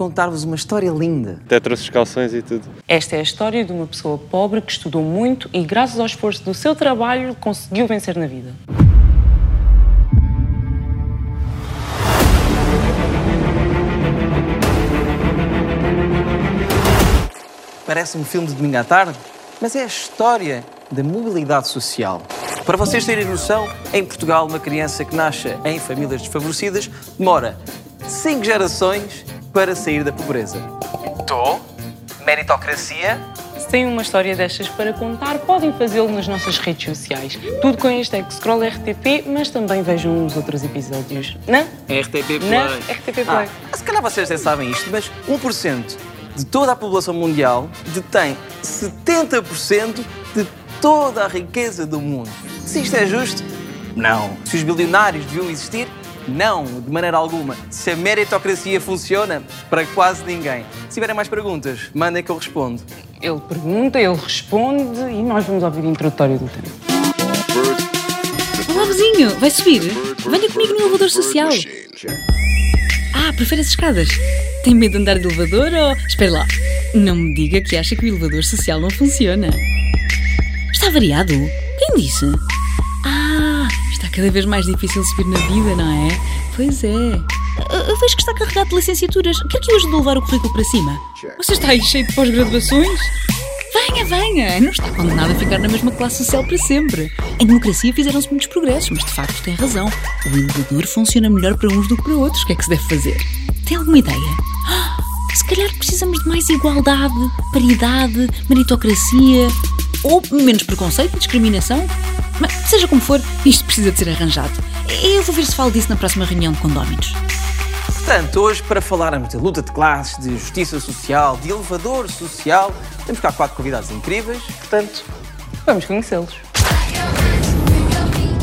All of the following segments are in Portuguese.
contar-vos uma história linda. Até trouxe os calções e tudo. Esta é a história de uma pessoa pobre que estudou muito e, graças ao esforço do seu trabalho, conseguiu vencer na vida. Parece um filme de domingo à tarde, mas é a história da mobilidade social. Para vocês terem noção, em Portugal, uma criança que nasce em famílias desfavorecidas demora cinco gerações para sair da pobreza. Tô, meritocracia. Se têm uma história destas para contar, podem fazê-lo nas nossas redes sociais. Tudo com a hashtag ScrollRTP, mas também vejam os outros episódios. Não? RTP Play. Na RTP Play. Ah, se calhar vocês já sabem isto, mas 1% de toda a população mundial detém 70% de toda a riqueza do mundo. Se isto é justo? Não. Se os bilionários deviam existir? Não, de maneira alguma. Se a meritocracia funciona? Para quase ninguém. Se tiverem mais perguntas, mandem que eu respondo. Ele pergunta, ele responde e nós vamos ouvir o introdutório do tema. Olá, vizinho, vai subir? Venha comigo no elevador social. Ah, prefere as escadas? Tem medo de andar de elevador ou. Espera lá. Não me diga que acha que o elevador social não funciona. Está variado? Quem disse? Ah, está cada vez mais difícil subir na vida, não é? Pois é. Eu- vejo que está carregado de licenciaturas. Quer que eu ajude a levar o currículo para cima? Você está aí cheio de pós-graduações? Venha, venha! Não está condenado a ficar na mesma classe social para sempre. Em democracia fizeram-se muitos progressos, mas de facto tem razão. O elevador funciona melhor para uns do que para outros. O que é que se deve fazer? Tem alguma ideia? Ah, Se calhar precisamos de mais igualdade, paridade, meritocracia ou menos preconceito e discriminação. Mas, seja como for, isto precisa de ser arranjado. Eu vou ver se falo disso na próxima reunião de condóminos. Portanto, hoje, para falarmos de luta de classes, de justiça social, de elevador social, temos cá quatro convidados incríveis. Portanto, vamos conhecê-los.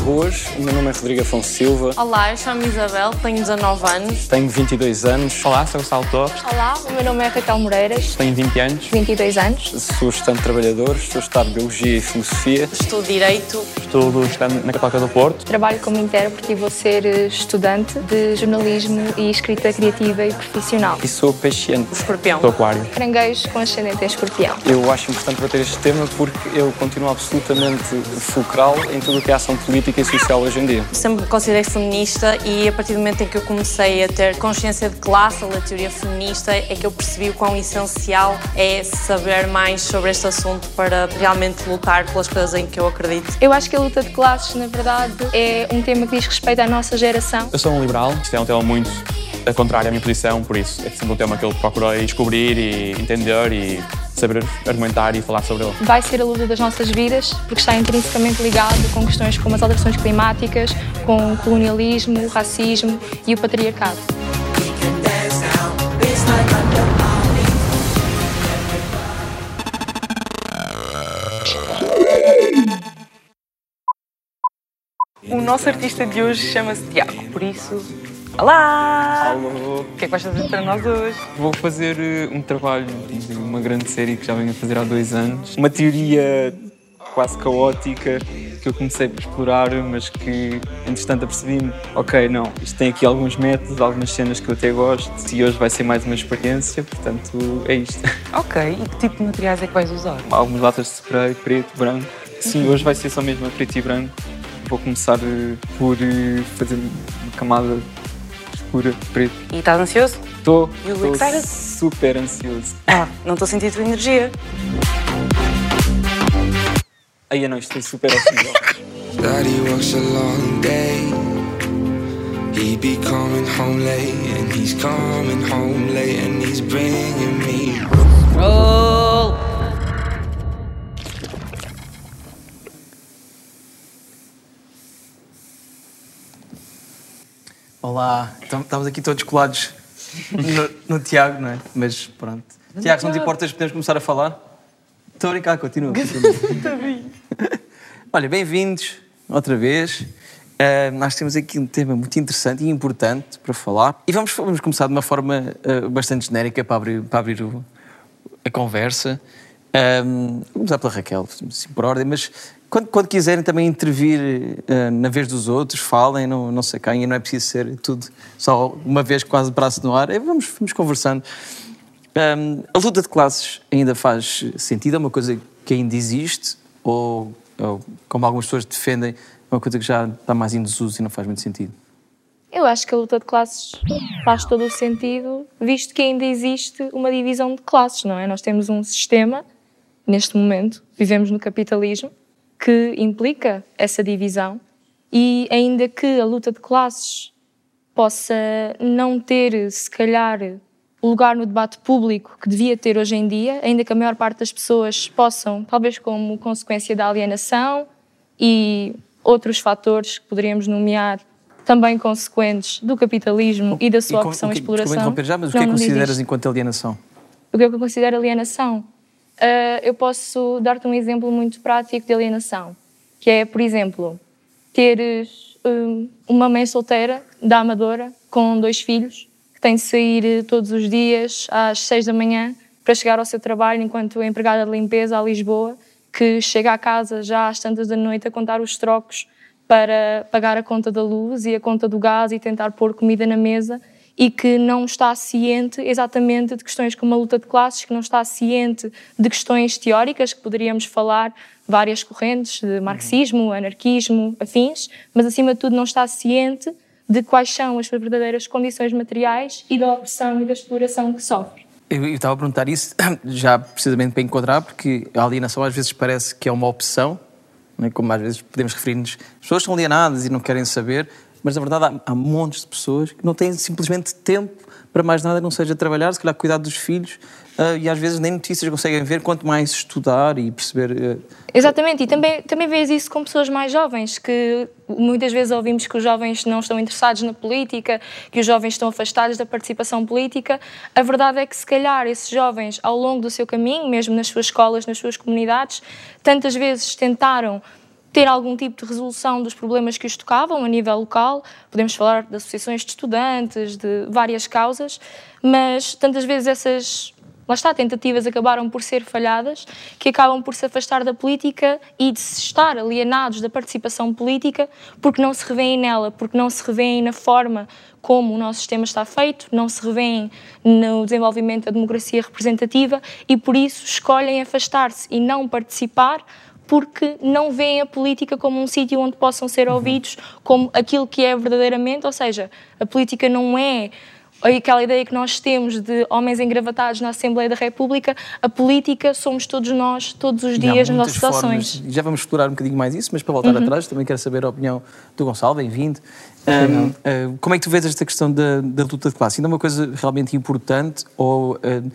Boas, o meu nome é Rodrigo Afonso Silva, Olá, eu chamo-me Isabel, tenho 19 anos. tenho 22 anos, Olá, sou o Gonçalo Torres, Olá, o meu nome é Raquel Moreiras, tenho 20 anos. 22 anos. sou estudante trabalhador, estou a estudar Biologia e Filosofia. Estudo Direito. Estudo estudando na Católica do Porto. Trabalho como intérprete e vou ser eh, estudante de jornalismo e escrita criativa e profissional. E sou peixente. Escorpião. Sou aquário. Caranguejo com ascendente em escorpião. Eu acho importante bater este tema porque eu continuo absolutamente fulcral em tudo o que é ação política e social hoje em dia. Sempre me considerei feminista e a partir do momento em que eu comecei a ter consciência de classe, a ler teoria feminista, é que eu percebi o quão essencial é saber mais sobre este assunto para realmente lutar pelas coisas em que eu acredito. Eu acho que a luta de classes, na verdade, é um tema que diz respeito à nossa geração. Eu sou um liberal, isto é um tema muito a contrário à minha posição, por isso é sempre um tema que eu procurei descobrir e entender e saber argumentar e falar sobre ele. Vai ser a luta das nossas vidas, porque está intrinsecamente ligado com questões como as alterações climáticas, com o colonialismo, o racismo e o patriarcado. O nosso artista de hoje chama-se Tiago, por isso. Olá! Alô. O que é que vais fazer para nós hoje? Vou fazer eh, um trabalho de uma grande série que já venho a fazer há dois anos. Uma teoria quase caótica que eu comecei por explorar, mas que entretanto apercebi-me, ok, não, isto tem aqui alguns métodos, algumas cenas que eu até gosto e hoje vai ser mais uma experiência, portanto é isto. Ok, e que tipo de materiais é que vais usar? Algumas latas de spray, preto, branco. Sim, hoje vai ser só mesmo a preto e branco. Vou começar eh, por eh, fazer uma camada escura, preto. E estás ansioso? Estou You excited? super ansioso. Ah, não estou a sentir a tua energia. Aí não, estou super ansioso. Daddy works a long day. He be coming home late, and he's coming home late, and he's bringing me. Olá, estamos aqui todos colados no, no Tiago, não é? Mas pronto. Tiago, se não te importas, podemos começar a falar? Estou a brincar, continua. Olha, bem-vindos outra vez. Ah, nós temos aqui um tema muito interessante e importante para falar. E vamos, vamos começar de uma forma ah, bastante genérica para abrir, para abrir o- a conversa. Ahm, vou começar pela Raquel, assim por ordem, mas Quando, quando quiserem também intervir uh, na vez dos outros, falem, não, não se acanhem, não é preciso ser tudo só uma vez quase braço no ar, é, vamos, vamos conversando. Um, a luta de classes ainda faz sentido? É uma coisa que ainda existe? Ou, ou, como algumas pessoas defendem, é uma coisa que já está mais em desuso e não faz muito sentido? Eu acho que a luta de classes faz todo o sentido, visto que ainda existe uma divisão de classes, não é? Nós temos um sistema, neste momento, vivemos no capitalismo, que implica essa divisão e ainda que a luta de classes possa não ter, se calhar, o lugar no debate público que devia ter hoje em dia, ainda que a maior parte das pessoas possam, talvez como consequência da alienação e outros fatores que poderíamos nomear também consequentes do capitalismo e da sua opção e exploração. Já, mas o que é que consideras enquanto alienação? O que é que eu considero alienação? Uh, eu posso dar-te um exemplo muito prático de alienação, que é, por exemplo, teres um, uma mãe solteira da Amadora com dois filhos que tem de sair eh, todos os dias às seis da manhã para chegar ao seu trabalho enquanto empregada de limpeza a Lisboa, que chega à casa já às tantas da noite a contar os trocos para pagar a conta da luz e a conta do gás e tentar pôr comida na mesa e que não está ciente exatamente de questões como a luta de classes, que não está ciente de questões teóricas, que poderíamos falar várias correntes de marxismo, anarquismo, afins, mas acima de tudo não está ciente de quais são as suas verdadeiras condições materiais e da opressão e da exploração que sofre. Eu, eu estava a perguntar isso já precisamente para enquadrar, porque a alienação às vezes parece que é uma opção, é? como às vezes podemos referir-nos, as pessoas são alienadas e não querem saber, mas na verdade há, há montes de pessoas que não têm simplesmente tempo para mais nada, não seja trabalhar, se calhar cuidar dos filhos, uh, e às vezes nem notícias conseguem ver, quanto mais estudar e perceber. Uh... Exatamente, e também, também vês isso com pessoas mais jovens, que muitas vezes ouvimos que os jovens não estão interessados na política, que os jovens estão afastados da participação política. A verdade é que, se calhar, esses jovens, ao longo do seu caminho, mesmo nas suas escolas, nas suas comunidades, tantas vezes tentaram ter algum tipo de resolução dos problemas que os tocavam a nível local. Podemos falar de associações de estudantes, de várias causas, mas tantas vezes essas lá está, tentativas acabaram por ser falhadas, que acabam por se afastar da política e de se estar alienados da participação política porque não se revêem nela, porque não se revêem na forma como o nosso sistema está feito, não se revêem no desenvolvimento da democracia representativa e por isso escolhem afastar-se e não participar porque não veem a política como um sítio onde possam ser uhum. ouvidos como aquilo que é verdadeiramente, ou seja, a política não é aquela ideia que nós temos de homens engravatados na Assembleia da República, a política somos todos nós, todos os dias, nas nossas formas. ações. Já vamos explorar um bocadinho mais isso, mas para voltar uhum. atrás, também quero saber a opinião do Gonçalo, bem-vindo. Um, uh, como é que tu vês esta questão da, da luta de classe? Ainda é uma coisa realmente importante ou, uh,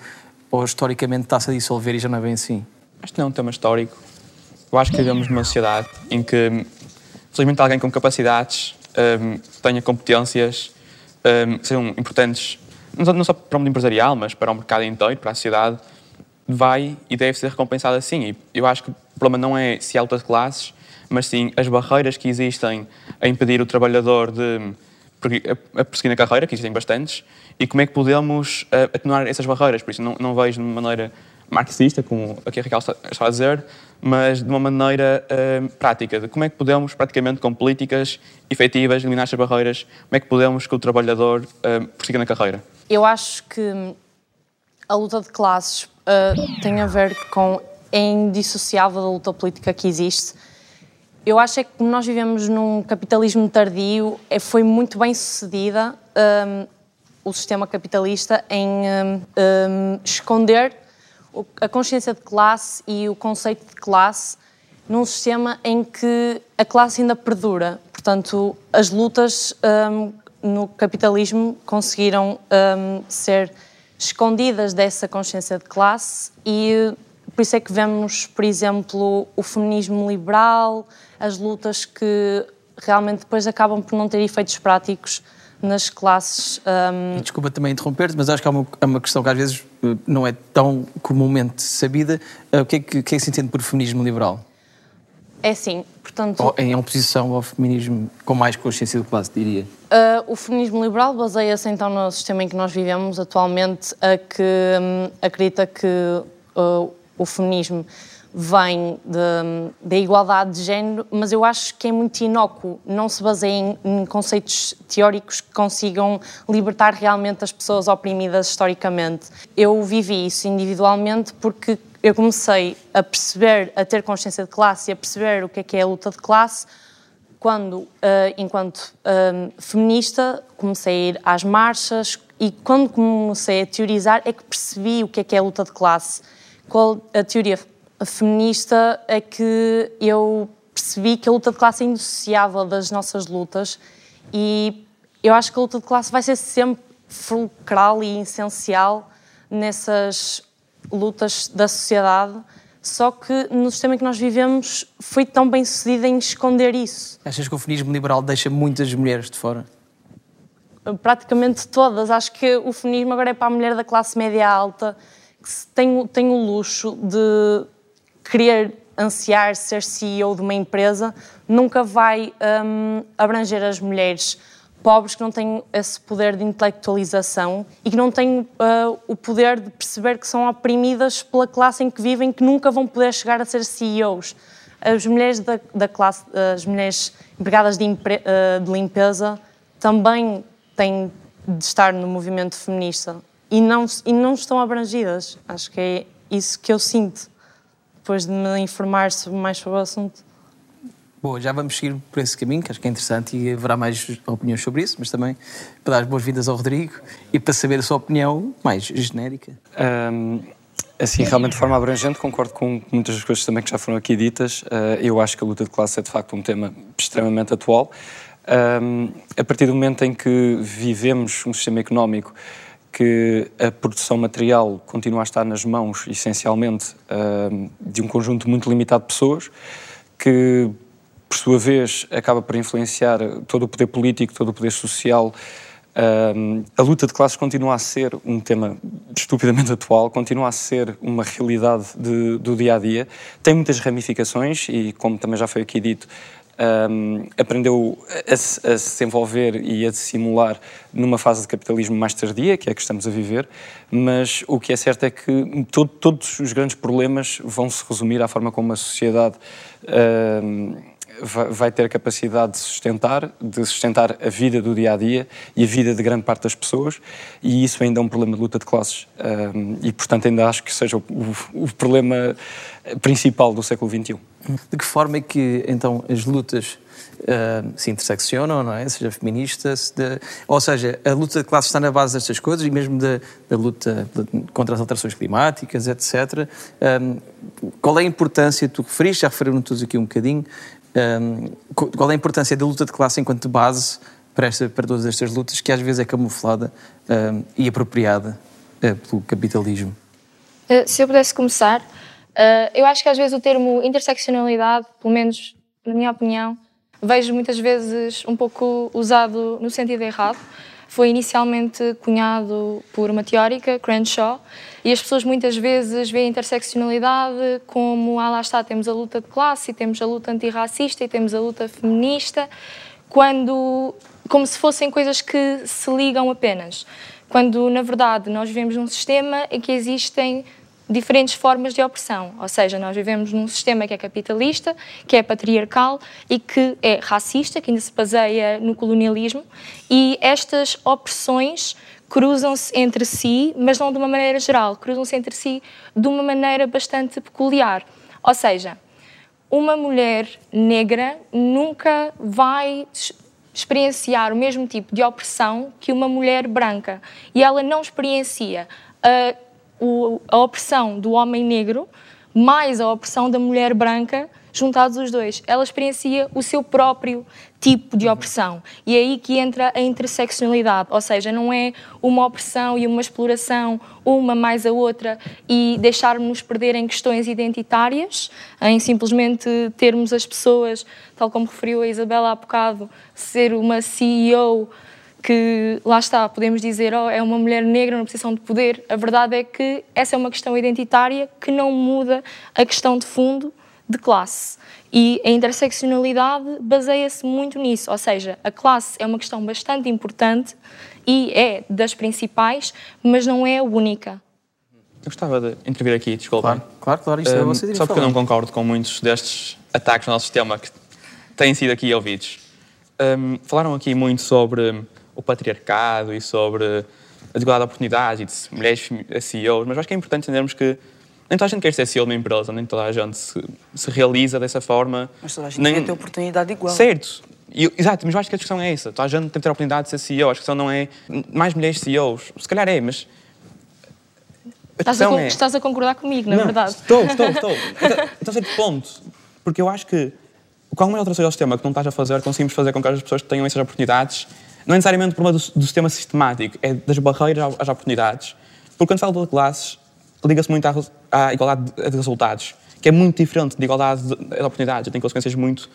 ou historicamente está-se a dissolver e já não é bem assim? Acho que não é um tema histórico eu acho que vivemos numa sociedade em que, felizmente, alguém com capacidades, um, tenha competências um, que sejam importantes, não só para o mundo empresarial, mas para o mercado inteiro, para a sociedade, vai e deve ser recompensado assim. E eu acho que o problema não é se há luta de classes, mas sim as barreiras que existem a impedir o trabalhador de a prosseguir na carreira, que existem bastantes, e como é que podemos uh, atenuar essas barreiras. Por isso, não, não vejo de maneira marxista, como aqui a Raquel está, está a dizer, mas de uma maneira uh, prática, de como é que podemos, praticamente com políticas efetivas, eliminar estas barreiras, como é que podemos que o trabalhador uh, prossiga na carreira? Eu acho que a luta de classes uh, tem a ver com, é indissociável da luta política que existe. Eu acho é que como nós vivemos num capitalismo tardio, é, foi muito bem sucedida um, o sistema capitalista em um, um, esconder a consciência de classe e o conceito de classe num sistema em que a classe ainda perdura. Portanto, as lutas um, no capitalismo conseguiram um, ser escondidas dessa consciência de classe e por isso é que vemos, por exemplo, o feminismo liberal, as lutas que realmente depois acabam por não ter efeitos práticos nas classes. Um... Desculpa também interromper-te, mas acho que há uma, há uma, questão que às vezes eh, não é tão comumente sabida. Uh, o que é que, que, é que se entende por feminismo liberal? É assim, portanto... Ou em oposição ao feminismo com mais consciência de classe, diria. Uh, o feminismo liberal baseia-se então no sistema em que nós vivemos atualmente, a que um, acredita que uh, o feminismo vem da igualdade de género, mas eu acho que é muito inócuo, não se baseia em, em, conceitos teóricos que consigam libertar realmente as pessoas oprimidas historicamente. Eu vivi isso individualmente porque eu comecei a perceber, a ter consciência de classe e a perceber o que é que é a luta de classe quando, uh, enquanto uh, feminista, comecei a ir às marchas e quando comecei a teorizar é que percebi o que é que é a luta de classe. Qual a teoria feminista é que eu percebi que a luta de classe é indissociável das nossas lutas e eu acho que a luta de classe vai ser sempre fulcral e essencial nessas lutas da sociedade, só que no sistema em que nós vivemos foi tão bem sucedido em esconder isso. Achas que o feminismo liberal deixa muitas mulheres de fora? Praticamente todas. Acho que o feminismo agora é para a mulher da classe média alta, que tem, tem o luxo de querer ansiar ser CEO de uma empresa, nunca vai um, abranger as mulheres pobres que não têm esse poder de intelectualização e que não têm uh, o poder de perceber que são oprimidas pela classe em que vivem, que nunca vão poder chegar a ser CEOs. As mulheres da, da classe, as mulheres empregadas de, uh, de limpeza também têm de estar no movimento feminista e não, e não estão abrangidas. Acho que é isso que eu sinto depois de me informar mais sobre o assunto. Bom, já vamos seguir por esse caminho, que acho que é interessante e haverá mais opiniões sobre isso, mas também para dar as boas-vindas ao Rodrigo e para saber a sua opinião mais genérica. Um, assim, realmente de forma abrangente, concordo com muitas das coisas também que já foram aqui ditas. Uh, eu acho que a luta de classe é de facto um tema extremamente atual. Um, a partir do momento em que vivemos um sistema económico que a produção material continua a estar nas mãos, essencialmente, de um conjunto muito limitado de pessoas, que por sua vez, acaba por influenciar todo o poder político, todo o poder social. A luta de classes continua a ser um tema estupidamente atual, continua a ser uma realidade de, do dia a dia. Tem muitas ramificações e, como também já foi aqui dito, um, aprendeu a, a, se envolver e a simular numa fase de capitalismo mais tardia, que é a que estamos a viver, mas o que é certo é que todo, todos os grandes problemas vão se resumir à forma como a sociedade. Um, vai ter capacidade de sustentar, de sustentar a vida do dia a dia e a vida de grande parte das pessoas, e isso ainda é um problema de luta de classes. e, portanto, ainda acho que seja o, problema principal do século XXI. De que forma é que, então, as lutas Uh, se interseccionam, não é? Seja feminista, se de... ou seja, a luta de classe está na base destas coisas e mesmo da, da luta contra as alterações climáticas, etc. Qual é a importância, tu referiste, já referiram todos aqui um bocadinho, qual é a importância da luta de classe enquanto base para, esta, para todas estas lutas, que às vezes é camuflada um, e apropriada uh, pelo capitalismo? Uh, se eu pudesse começar, uh, eu acho que às vezes o termo interseccionalidade, pelo menos na minha opinião, vejo muitas vezes um pouco usado no sentido errado. Foi inicialmente cunhado por uma teórica, Crenshaw, e as pessoas muitas vezes veem a interseccionalidade como, ah, lá está, temos a luta de classe, e temos a luta antirracista e temos a luta feminista, quando, como se fossem coisas que se ligam apenas. Quando, na verdade, nós vivemos num sistema em que existem diferentes formas de opressão. Ou seja, nós vivemos num sistema que é capitalista, que é patriarcal e que é racista, que ainda se baseia no colonialismo, e estas opressões cruzam-se entre si, mas não de uma maneira geral, cruzam-se entre si de uma maneira bastante peculiar. Ou seja, uma mulher negra nunca vai experienciar o mesmo tipo de opressão que uma mulher branca. E ela não experiencia a opressão do homem negro mais a opressão da mulher branca juntados os dois. Ela experiencia o seu próprio tipo de opressão. E é aí que entra a interseccionalidade, ou seja, não é uma opressão e uma exploração, uma mais a outra, e deixarmos perder em questões identitárias, em simplesmente termos as pessoas, tal como referiu a Isabela há bocado, ser uma CEO que lá está, podemos dizer, oh, é uma mulher negra numa posição de poder. A verdade é que essa é uma questão identitária que não muda a questão de fundo de classe. E a interseccionalidade baseia-se muito nisso, ou seja, a classe é uma questão bastante importante e é das principais, mas não é a única. eu gostava de intervir aqui, desculpa. Claro, claro, claro, isto é Um, você Só porque eu não concordo com muitos destes ataques no nosso sistema que têm sido aqui ouvidos. Um, falaram aqui muito sobre o patriarcado e sobre a desigualdade de oportunidades e de mulheres femi- CEOs, mas acho que é importante entendermos que nem toda a gente quer ser CEO de uma empresa, nem toda a gente se, se realiza dessa forma. Mas toda a gente nem... devia ter oportunidade igual. Certo. E eu- exato, mas eu acho que a discussão é essa. Toda a gente tem que ter a oportunidade de ser CEO. A discussão não é mais mulheres CEOs. Se calhar é, mas. A Estás a, é. estás a concordar comigo, na Não, verdade. Estou, estou, estou. Então, então certo ponto. Porque eu acho que com alguma alteração do sistema que não estás a fazer, conseguimos fazer com que as pessoas tenham essas oportunidades, não é necessariamente o problema do, do sistema sistemático, é das barreiras às oportunidades. Porque quando se fala de classes, liga-se muito à, à igualdade de, de resultados, que é muito diferente de igualdade de, de oportunidades, tem consequências muito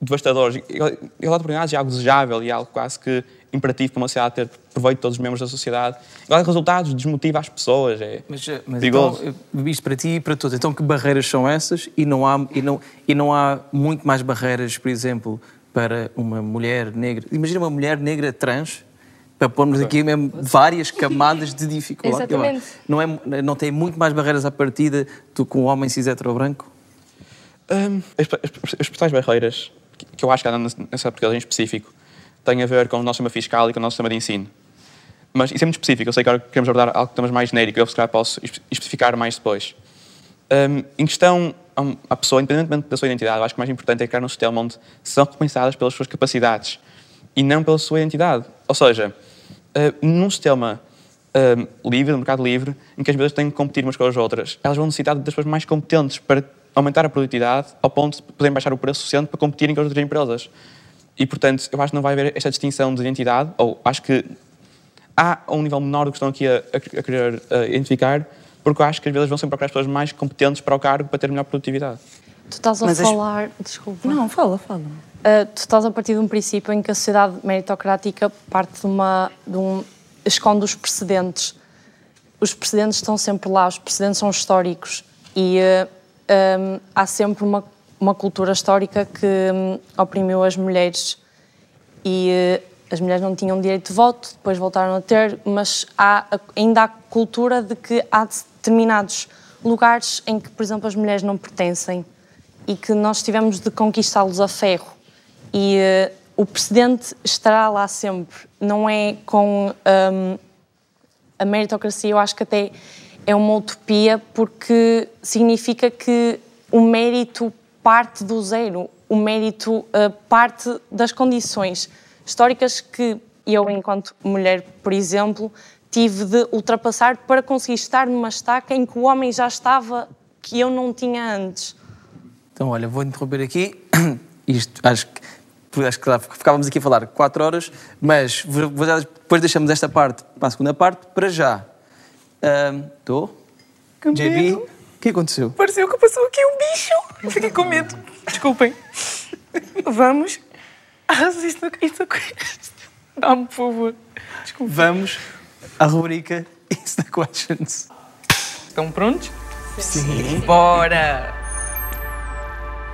devastadoras. Igualdade de oportunidades é algo desejável e é algo quase que imperativo para uma sociedade ter proveito de todos os membros da sociedade. Igualdade de resultados desmotiva as pessoas, é Mas, eh, mas perigoso. então, eh, isto para ti e para todos. Então, que barreiras são essas? E não há, e não, e não há muito mais barreiras, por exemplo, para uma mulher negra. Imagina uma mulher negra trans, para pormos aqui mesmo várias camadas de dificuldade. Exatamente. Não, é, não tem muito mais barreiras à partida do que um homem cis hetero branco? Hum, as, as- as principais barreiras que, que eu acho que há nessa portuguesa em específico têm a ver com o nosso sistema fiscal e com o nosso sistema de ensino. Mas isso é muito específico. Eu sei que agora queremos abordar algo que temos mais genérico. Eu, se calhar, posso espe- especificar mais depois. Hum, em questão a um- à pessoa, independentemente da sua identidade, eu acho que o mais importante é criar um sistema onde são recompensadas pelas suas capacidades e não pela sua identidade. Ou seja, uh, num sistema um, livre, no mercado livre, em que as empresas têm que competir umas com as outras, elas vão necessitar das pessoas mais competentes para aumentar a produtividade ao ponto de poderem baixar o preço suficiente para competirem com as outras empresas. E, portanto, eu acho que não vai haver esta distinção de identidade, ou acho que há a um nível menor do que estão aqui a, a- a querer uh, identificar, porque eu acho que as empresas vão sempre procurar as pessoas mais competentes para o cargo para ter melhor produtividade. Tu estás a Mas as- falar. Desculpa. Não, fala, fala. Uh, tu estás a partir de um princípio em que a sociedade meritocrática parte de uma. De um, esconde os precedentes. Os precedentes estão sempre lá, os precedentes são históricos. E uh, um, há sempre uma, uma cultura histórica que um, oprimiu as mulheres. E uh, as mulheres não tinham direito de voto, depois voltaram a ter, mas há, ainda há cultura de que há determinados lugares em que, por exemplo, as mulheres não pertencem e que nós tivemos de conquistá-los a ferro. E eh, o precedente estará lá sempre. Não é com hum, a meritocracia, eu acho que até é uma utopia, porque significa que o mérito parte do zero. O mérito eh, parte das condições históricas que eu, enquanto mulher, por exemplo, tive de ultrapassar para conseguir estar numa estaca em que o homem já estava que eu não tinha antes. Então, olha, vou interromper aqui. Isto, acho que, acho que ficávamos aqui a falar quatro horas, mas depois deixamos esta parte para a segunda parte. Para já. Estou? JB, o que aconteceu? Pareceu que passou aqui um bicho. Fiquei com medo. Desculpem. Vamos. Ah, isto, isto, Dá-me, por favor. Desculpa. Vamos à rubrica It's the Questions. Estão prontos? Sim. Bora!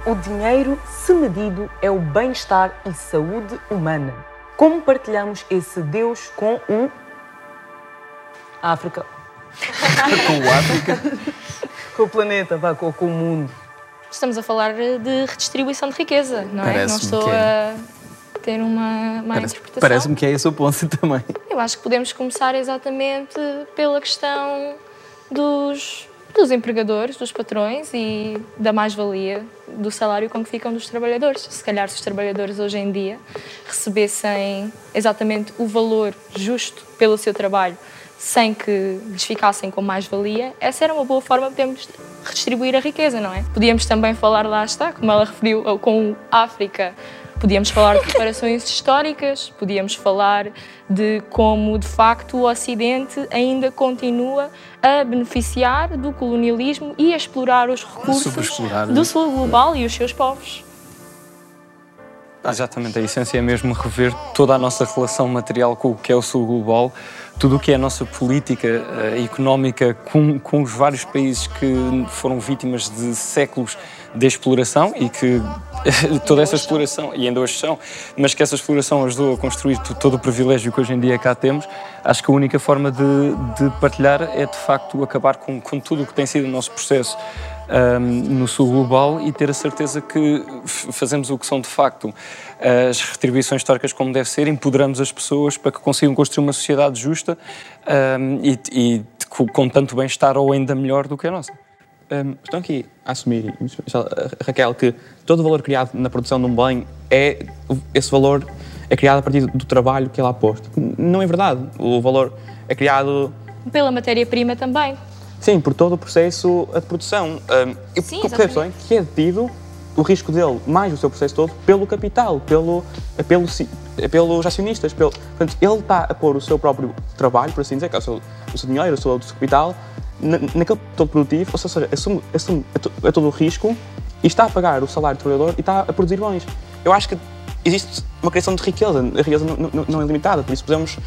O dinheiro, se medido, é o bem-estar e saúde humana. Como partilhamos esse Deus com o. África. Com o África. Com o planeta, vá, com, com o mundo. Estamos a falar de redistribuição de riqueza, não é? Não estou que é. Ter uma má Parece- interpretação. Parece-me que é esse o ponto também. Eu acho que podemos começar exatamente pela questão dos, dos empregadores, dos patrões e da mais-valia do salário com que ficam dos trabalhadores. Se calhar, se os trabalhadores hoje em dia recebessem exatamente o valor justo pelo seu trabalho, sem que lhes ficassem com mais-valia, essa era uma boa forma de podermos redistribuir a riqueza, não é? Podíamos também falar, lá está, como ela referiu, com a África, Podíamos falar de reparações históricas, podíamos falar de como, de facto, o Ocidente ainda continua a beneficiar do colonialismo e a explorar os recursos do não é? sul global e os seus povos. Exatamente, a essência é mesmo rever toda a nossa relação material com o que é o sul global, tudo o que é a nossa política eh, económica com, com os vários países que foram vítimas de séculos de exploração e que toda essa exploração, e ainda hoje são, mas que essa exploração ajudou a construir todo o privilégio que hoje em dia cá temos, acho que a única forma de, de partilhar é de facto acabar com, com tudo o que tem sido o nosso processo um, no sul global e ter a certeza que fazemos o que são de facto as retribuições históricas como deve ser, empoderamos as pessoas para que consigam construir uma sociedade justa um, e, e com tanto bem-estar ou ainda melhor do que a nossa. Um, estão aqui a assumir, Raquel, que todo o valor criado na produção de um bem é esse valor é criado a partir do trabalho que lá posto. Não é verdade. O valor é criado pela matéria-prima também. Sim, por todo o processo de produção. Um, e Sim, percebem que é detido o risco dele, mais o seu processo todo, pelo capital, pelo, pelo, pelos acionistas. Pelo, portanto, ele está a pôr o seu próprio trabalho, por assim dizer, que é o seu, o seu dinheiro, o seu, o seu capital, na, naquele todo produtivo, ou seja, assume, assume a, a todo o risco e está a pagar o salário do trabalhador e está a produzir bens. Eu acho que existe uma criação de riqueza, a riqueza não, não, não é limitada, por isso podemos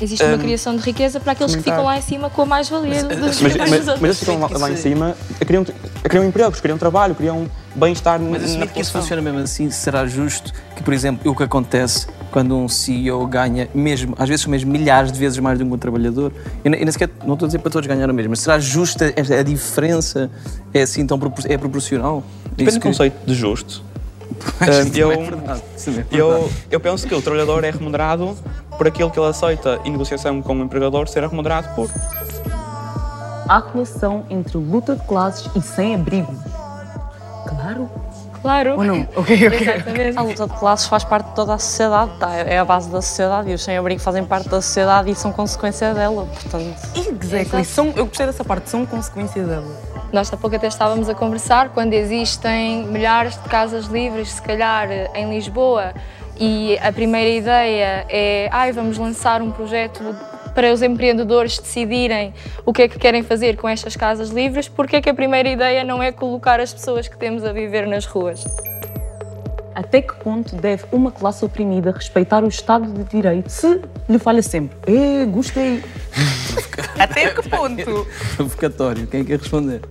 Existe uma um, criação de riqueza para aqueles que ficam lá em cima com a mais-valia dos mas, mas, mas, eles ficam lá, lá em cima, criam, criam empregos, criam trabalho, criam bem-estar Mas assumir que isso funciona mesmo assim, será justo que, por exemplo, o que acontece quando um CEO ganha, mesmo, às vezes mesmo milhares de vezes mais do que um trabalhador, e nem sequer, não estou a dizer para todos ganhar o mesmo, mas será justa a diferença? É assim tão é proporcional? Depende do conceito de justo. eu, é eu, eu penso que o trabalhador é remunerado por aquilo que ele aceita em negociação com o empregador ser remunerado por. Há relação entre luta de classes e sem-abrigo. Claro. Claro. Ou não? Ok, ok. Exatamente. A luta de classes faz parte de toda a sociedade, tá? é a base da sociedade e os sem-abrigo fazem parte da sociedade e são consequência dela, portanto... Exactly. São, eu gostei dessa parte, são consequência dela. Nós há pouco até estávamos a conversar, quando existem milhares de casas livres, se calhar em Lisboa, e a primeira ideia é, ai, vamos lançar um projeto para os empreendedores decidirem o que é que querem fazer com estas casas livres, porque é que a primeira ideia não é colocar as pessoas que temos a viver nas ruas? Até que ponto deve uma classe oprimida respeitar o Estado de Direito se lhe falha sempre? Eh, gostei! Até que ponto? Provocatório, quem quer responder?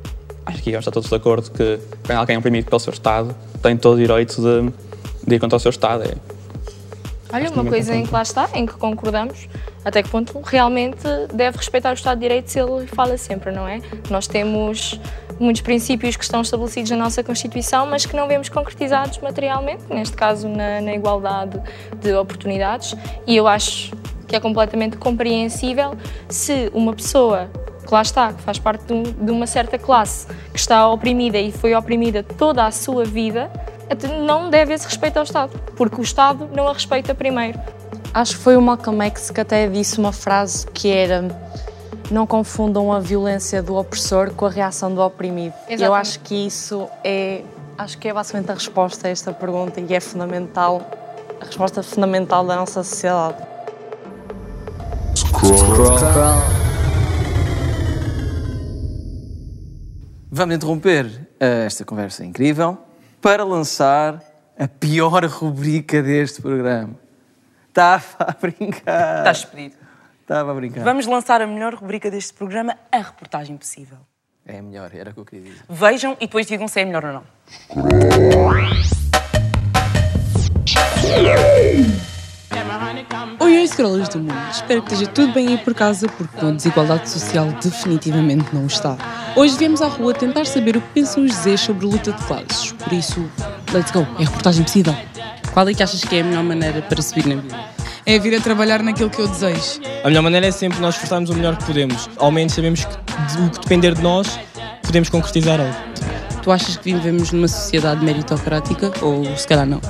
Acho que está todos de acordo que quando alguém é oprimido pelo seu Estado tem todo o direito de, de ir contra o seu Estado. É, Olha, uma coisa em que lá está, em que concordamos, até que ponto realmente deve respeitar o Estado de Direito se ele fala sempre, não é? Nós temos muitos princípios que estão estabelecidos na nossa Constituição, mas que não vemos concretizados materialmente, neste caso na, na igualdade de oportunidades, e eu acho que é completamente compreensível se uma pessoa que lá está, que faz parte de, um, de uma certa classe, que está oprimida e foi oprimida toda a sua vida, não deve esse respeito ao Estado, porque o Estado não a respeita primeiro. Acho que foi o Malcolm X que até disse uma frase que era não confundam a violência do opressor com a reação do oprimido. Exatamente. Eu acho que isso é, acho que é basicamente a resposta a esta pergunta e é fundamental, a resposta fundamental da nossa sociedade. Vamos interromper eh, esta conversa incrível para lançar a pior rubrica deste programa. Estava a brincar. Estás despedido. Estava a brincar. Vamos lançar a melhor rubrica deste programa, a reportagem possível. É a melhor, era o que eu queria dizer. Vejam e depois digam se é melhor ou não. Oi, oi, scrollers do mundo. Espero que esteja tudo bem aí por casa, porque com a desigualdade social definitivamente não está. Hoje viemos à rua tentar saber o que pensam os Zés sobre luta de classes. Por isso, let's go, é a reportagem possível. Qual é que achas que é a melhor maneira para subir na vida? É vir a trabalhar naquilo que eu desejo. A melhor maneira é sempre nós esforçarmos o melhor que podemos. Ao menos sabemos que o que depender de nós, podemos concretizar algo. Tu achas que vivemos numa sociedade meritocrática ou se calhar não?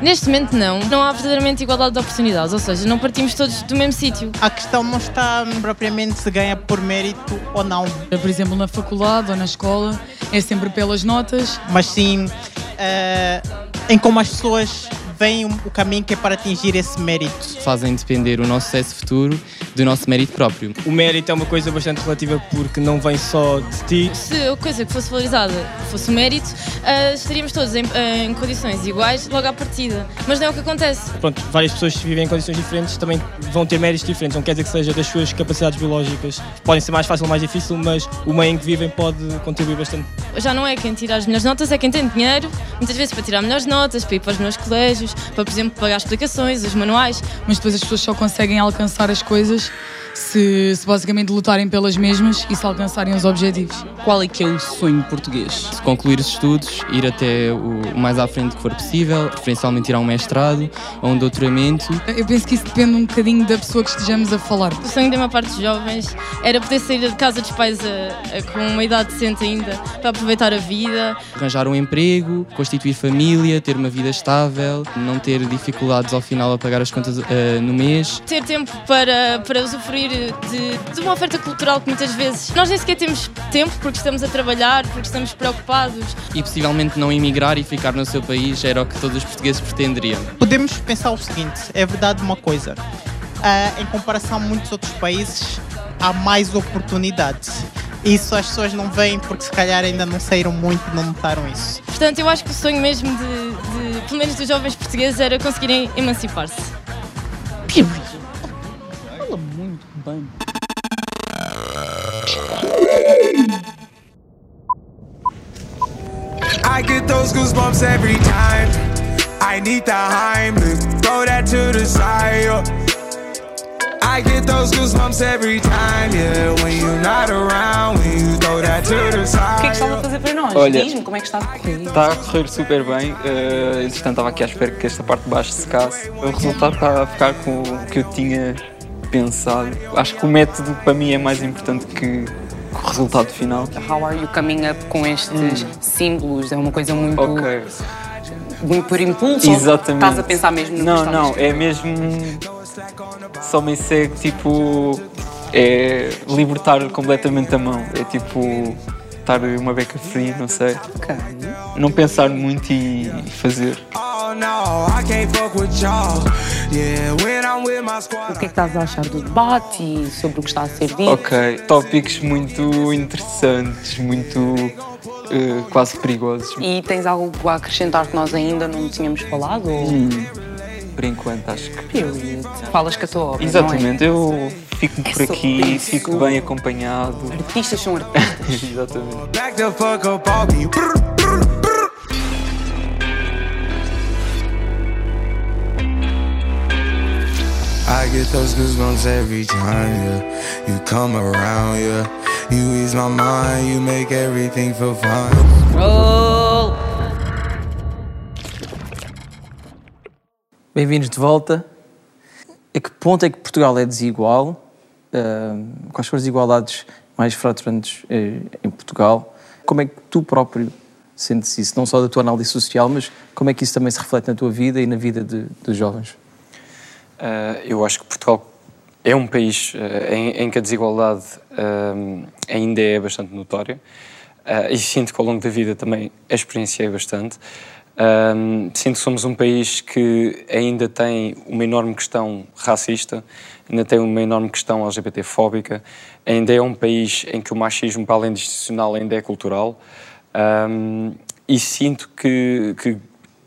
Neste momento não. Não há verdadeiramente igualdade de oportunidades, ou seja, não partimos todos do mesmo sítio. A questão não está propriamente se ganha por mérito ou não. Por exemplo, na faculdade ou na escola, é sempre pelas notas. Mas sim uh, em como as pessoas veem o caminho que é para atingir esse mérito. Fazem depender o nosso sucesso futuro do nosso mérito próprio. O mérito é uma coisa bastante relativa porque não vem só de ti. Se a coisa que fosse valorizada fosse o mérito, ah, estaríamos todos em, ah, em condições iguais logo à partida. Mas não é o que acontece. Pronto, várias pessoas que vivem em condições diferentes também vão ter méritos diferentes. Não quer dizer que seja das suas capacidades biológicas. Podem ser mais fácil ou mais difícil, mas o meio em que vivem pode contribuir bastante. Já não é quem tira as melhores notas, é quem tem dinheiro, muitas vezes para tirar melhores notas, para ir para os melhores colégios, para, por exemplo, pagar explicações, os manuais. Mas depois as pessoas só conseguem alcançar as coisas se, se basicamente lutarem pelas mesmas e se alcançarem os objetivos. Qual é que é o sonho português? Se concluir os estudos, ir até o mais à frente que for possível, preferencialmente ir a um mestrado ou um doutoramento. Eu penso que isso depende um bocadinho da pessoa que estejamos a falar. O sonho de uma parte dos jovens era poder sair de casa dos pais a- a- com uma idade decente ainda, para aproveitar a vida. Arranjar um emprego, constituir família, ter uma vida estável, não ter dificuldades ao final a pagar as contas eh, no mês. Ter tempo para, para usufruir de, de uma oferta cultural que muitas vezes nós nem sequer temos tempo porque estamos a trabalhar, porque estamos preocupados. E possivelmente não emigrar e ficar no seu país era o que todos os portugueses pretenderiam. Podemos pensar o seguinte: é verdade uma coisa. Ah, em comparação a muitos outros países, há mais oportunidades. Isso as pessoas não veem porque se calhar ainda não saíram muito e não notaram isso. Portanto, eu acho que o sonho mesmo de, de pelo menos dos jovens portugueses, era conseguirem emancipar-se. Fala bem. I get those goosebumps every time. I need the Heimlich, throw that to the side. I get those goosebumps every time, yeah. When you're not around, when you throw that to the O que é que side. estás a fazer para nós? Olha, Diz-me como é que está a correr. Está a correr super bem. Uh, entretanto, estava aqui à espera que esta parte de baixo secasse. O resultado está a ficar com o que eu tinha pensado. Acho que o método para mim é mais importante que o resultado final. How are you coming up com estes símbolos? É uma coisa muito, Ok. muito por impulso? Exatamente. Estás a pensar mesmo no Não, não, é mesmo. Só me segue, tipo. É libertar completamente a mão. É tipo. Estar uma beca fria, não sei. Não pensar muito e fazer. No, I can't fuck with y'all. Yeah, when I'm with my squad. O que é que estás a achar do debate e sobre o que está a ser dito? Ok, tópicos muito interessantes, muito. eh, quase perigosos. E tens algo a acrescentar que nós ainda não tínhamos falado? Ou... Hum, por enquanto, acho que. Period. Falas que a tua obra, Exatamente, eu fico É por aqui, isso. fico bem acompanhado. é? Artistas são artistas. Exatamente. I get those goosebumps every time, yeah. You come around, yeah. You ease my mind, you make everything feel fine. Bem-vindos de volta. A que ponto é que Portugal é desigual? Ahm, quais são as desigualdades mais fraturantes eh, em Portugal? Como é que tu próprio sentes isso? Não só da tua análise social, mas como é que isso também se reflete na tua vida e na vida de- dos jovens? Uh, eu acho que Portugal é um país uh, em, em que a desigualdade um, ainda é bastante notória uh, e sinto que ao longo da vida também a experienciei bastante. Um, sinto que somos um país que ainda tem uma enorme questão racista, ainda tem uma enorme questão LGBT-fóbica, ainda é um país em que o machismo, para além de institucional, ainda é cultural. Um, e sinto que, que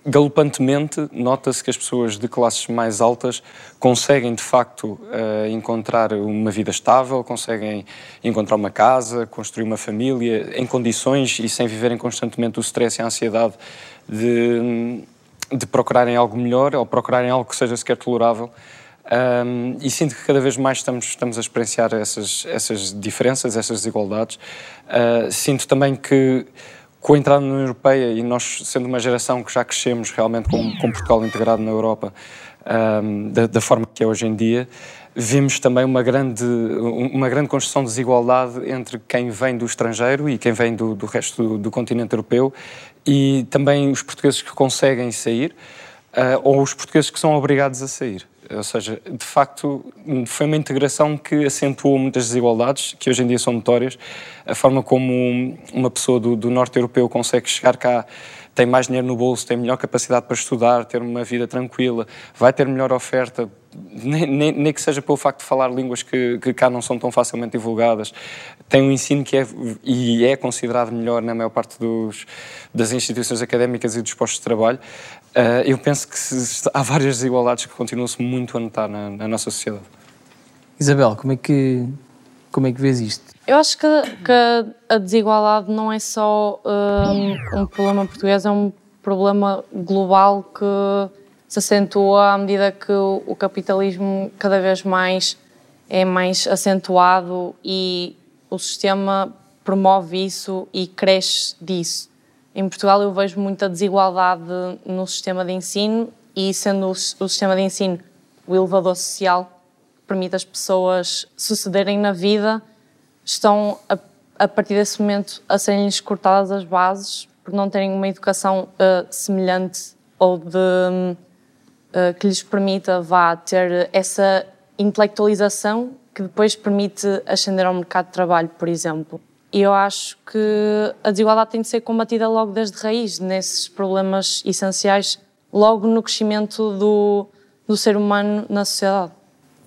galopantemente nota-se que as pessoas de classes mais altas conseguem de facto eh, encontrar uma vida estável, conseguem encontrar uma casa, construir uma família em condições e sem viverem constantemente o stress e a ansiedade de, de procurarem algo melhor ou procurarem algo que seja sequer tolerável. Um, e sinto que cada vez mais estamos, estamos a experienciar essas, essas diferenças, essas desigualdades. Uh, sinto também que com a entrada na União Europeia e nós sendo uma geração que já crescemos realmente com, com Portugal integrado na Europa um, da, da forma que é hoje em dia, vimos também uma grande, uma grande construção de desigualdade entre quem vem do estrangeiro e quem vem do, do resto do, do continente europeu e também os portugueses que conseguem sair uh, ou os portugueses que são obrigados a sair. Ou seja, de facto, foi uma integração que acentuou muitas desigualdades, que hoje em dia são notórias. A forma como uma pessoa do, do norte europeu consegue chegar cá tem mais dinheiro no bolso, tem melhor capacidade para estudar, ter uma vida tranquila, vai ter melhor oferta, nem, nem, nem que seja pelo facto de falar línguas que, que cá não são tão facilmente divulgadas, tem um ensino que é e é considerado melhor na maior parte dos, das instituições académicas e dos postos de trabalho. Uh, eu penso que se, há várias desigualdades que continuam-se muito a notar na, na, nossa sociedade. Isabel, como é que, como é que vês isto? Eu acho que, que a desigualdade não é só um, um problema português, é um problema global que se acentua à medida que o, o capitalismo cada vez mais é mais acentuado e o sistema promove isso e cresce disso. Em Portugal eu vejo muita desigualdade no sistema de ensino e sendo o, sistema de ensino o elevador social que permite as pessoas sucederem na vida, estão a, a partir desse momento a serem-lhes cortadas as bases por não terem uma educação uh, semelhante ou de uh, que lhes permita vá ter essa intelectualização que depois permite ascender ao mercado de trabalho, por exemplo. E eu acho que a desigualdade tem de ser combatida logo desde raiz, nesses problemas essenciais, logo no crescimento do, do ser humano na sociedade.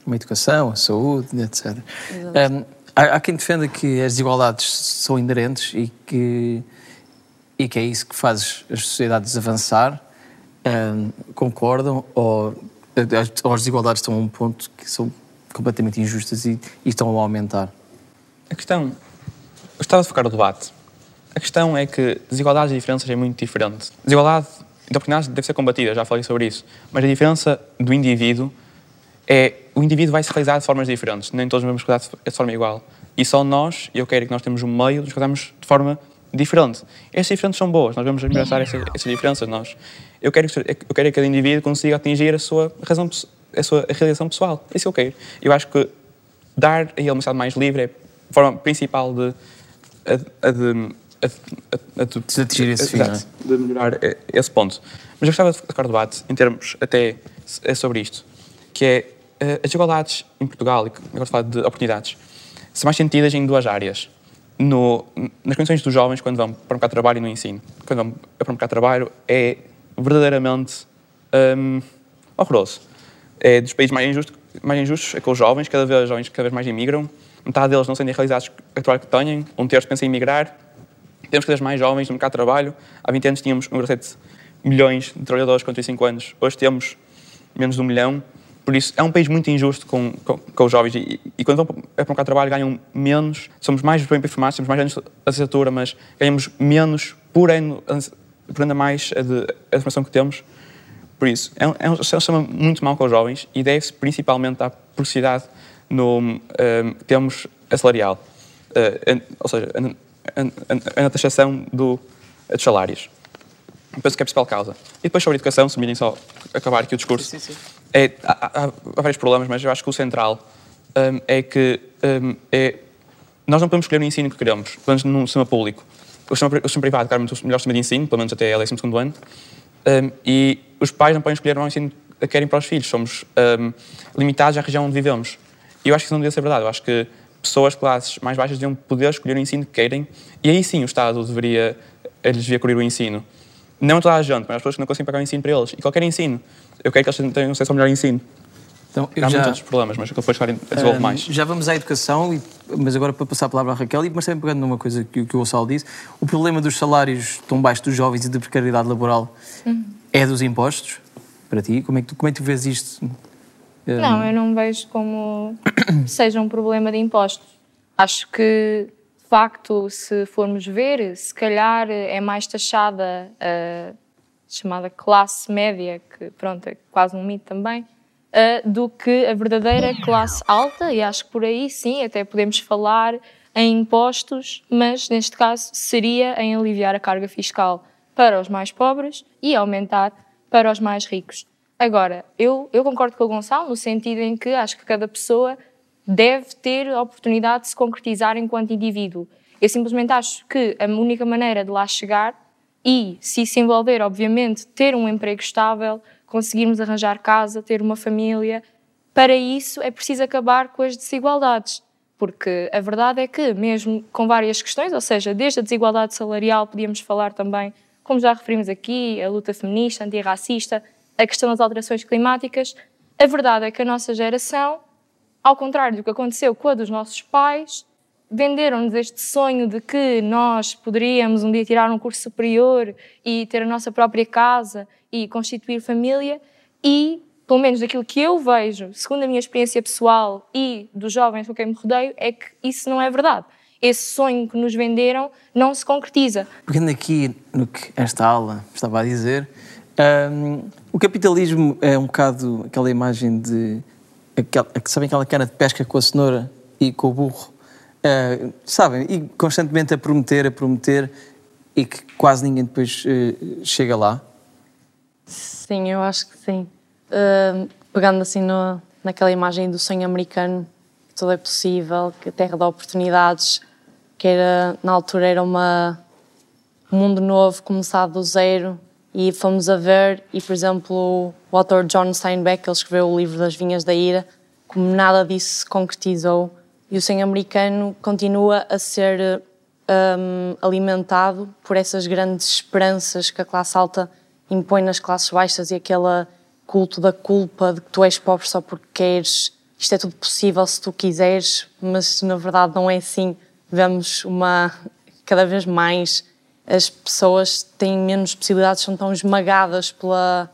Uma educação, a saúde, etc. Um, há, há, quem defenda que as desigualdades são inerentes e que, e que é isso que faz as sociedades avançar. Um, concordam ou, ou as desigualdades estão a um ponto que são completamente injustas e, e estão a aumentar? A questão gostava de focar o debate. A questão é que desigualdades e diferenças é muito diferente. Desigualdade de oportunidades deve ser combatida, já falei sobre isso. Mas a diferença do indivíduo é o indivíduo vai se realizar de formas diferentes, nem todos vamos cuidar de forma igual. E só nós, eu quero que nós temos um meio nos cuidarmos de forma diferente. Essas diferenças são boas, nós vamos abraçar essas, essas diferenças. Nós. Eu, quero, eu quero que cada indivíduo consiga atingir a sua razão, a sua realização pessoal. Isso eu quero. Eu acho que dar a ele uma cidade mais livre é a forma principal de a, a de, a, a, atingir esse fim, é? de melhorar esse ponto. Mas eu gostava de focar o debate em termos até é sobre isto, que é eh, as desigualdades em Portugal, e agora falar de oportunidades, são mais sentidas em duas áreas. No, nas condições dos jovens, quando vão para o mercado de trabalho e no ensino. Quando vão para o mercado de trabalho, é verdadeiramente um, horroroso. É dos países mais injustos, mais injustos é com os jovens, cada vez os jovens cada vez mais imigram, metade deles não sendo realizados a trabalho que têm, um terço pensa em emigrar. Temos cada vez mais jovens no mercado de trabalho. Há 20 anos tínhamos 1,7 milhões de trabalhadores com 35 anos. Hoje temos menos de um milhão. Por isso, é um país muito injusto com, com, com os jovens. E, e, quando vão para o mercado de trabalho, ganham menos. Somos mais bem informados, temos mais anos de licenciatura, mas ganhamos menos por ano, por ainda mais a, de, a informação que temos. Por isso, é um, é um sistema muito mau com os jovens e deve-se principalmente à preciosidade no, um, temos a salarial, uh, ou seja, a, a, a taxação do, dos salários. Penso que é a principal causa. E depois sobre a educação, se me só acabar aqui o discurso, sim, sim, sim. É, há, há, há, vários problemas, mas eu acho que o central um, é que um, é, nós não podemos escolher o ensino que queremos, pelo menos no sistema público. O sistema, o sistema privado quer muito o melhor sistema de ensino, pelo menos até a 12 ano, um, e os pais não podem escolher o ensino que querem para os filhos. Somos limitados à região onde vivemos. E eu acho que isso não devia ser verdade. Eu acho que pessoas de classes mais baixas deviam poder escolher o ensino que querem e aí sim o Estado deveria, eles devia cobrir o ensino. Não toda a gente, mas as pessoas que não conseguem pagar o ensino para eles. E qualquer ensino. Eu quero que eles tenham acesso ao melhor ensino. Então, Há já, muitos outros problemas, mas eu depois desenvolvo uh, mais. Já vamos à educação, mas agora para passar a palavra à Raquel, mas também pegando numa coisa que, que o Gonçalo disse, o problema dos salários tão baixos dos jovens e da precariedade laboral uhum. é dos impostos? Para ti, como é que tu, como é que tu vês isto? Não, eu não vejo como seja um problema de impostos. Acho que, de facto, se formos ver, se calhar é mais taxada a chamada classe média, que pronto, é quase um mito também, do que a verdadeira classe alta, e acho que por aí sim, até podemos falar em impostos, mas neste caso seria em aliviar a carga fiscal para os mais pobres e aumentar para os mais ricos. Agora, eu, eu concordo com o Gonçalo no sentido em que acho que cada pessoa deve ter a oportunidade de se concretizar enquanto indivíduo. Eu simplesmente acho que a única maneira de lá chegar e, se se envolver, obviamente, ter um emprego estável, conseguirmos arranjar casa, ter uma família, para isso é preciso acabar com as desigualdades. Porque a verdade é que, mesmo com várias questões, ou seja, desde a desigualdade salarial, podíamos falar também como já referimos aqui, a luta feminista, antirracista, a questão das alterações climáticas, a verdade é que a nossa geração, ao contrário do que aconteceu com a dos nossos pais, venderam-nos este sonho de que nós poderíamos um dia tirar um curso superior e ter a nossa própria casa e constituir família e, pelo menos daquilo que eu vejo, segundo a minha experiência pessoal e dos jovens com quem me rodeio, é que isso não é verdade. Esse sonho que nos venderam não se concretiza. Pegando aqui no que esta aula estava a dizer, hum, o capitalismo é um bocado aquela imagem de. Sabem aquela cana de pesca com a cenoura e com o burro? Uh, sabem? E constantemente a prometer, a prometer e que quase ninguém depois uh, chega lá? Sim, eu acho que sim. Uh, pegando assim no, naquela imagem do sonho americano, que tudo é possível, que a terra dá oportunidades, que era, na altura era uma, um mundo novo, começado do zero, e fomos a ver, e por exemplo, o autor John Steinbeck, ele escreveu o livro das Vinhas da Ira, como nada disso se concretizou, e o sonho americano continua a ser um, alimentado por essas grandes esperanças que a classe alta impõe nas classes baixas e aquele culto da culpa de que tu és pobre só porque queres, isto é tudo possível se tu quiseres, mas na verdade não é assim. Vemos uma cada vez mais as pessoas têm menos possibilidades, são tão esmagadas pela,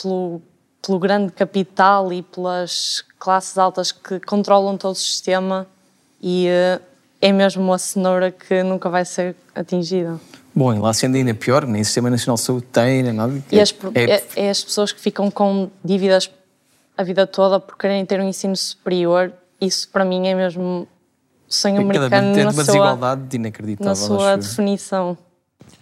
pelo, pelo grande capital e pelas classes altas que controlam todo o sistema e uh, é mesmo uma cenoura que nunca vai ser atingida. Bom, e lá sendo ainda pior, nem Sistema Nacional de Saúde tem, nem nada. E as, é, é, é as pessoas que ficam com dívidas a vida toda por querem ter um ensino superior, isso para mim é mesmo sonho americano é na uma sua, desigualdade inacreditável. na sua definição.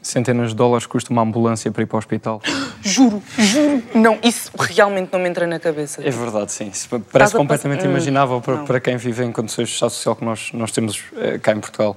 Centenas de dólares custa uma ambulância para ir para o hospital. Juro, juro. Não, isso realmente não me entra na cabeça. É verdade, sim. Isso parece a completamente passar- imaginável para, para quem vive em condições de estado social que nós, nós temos eh, cá em Portugal.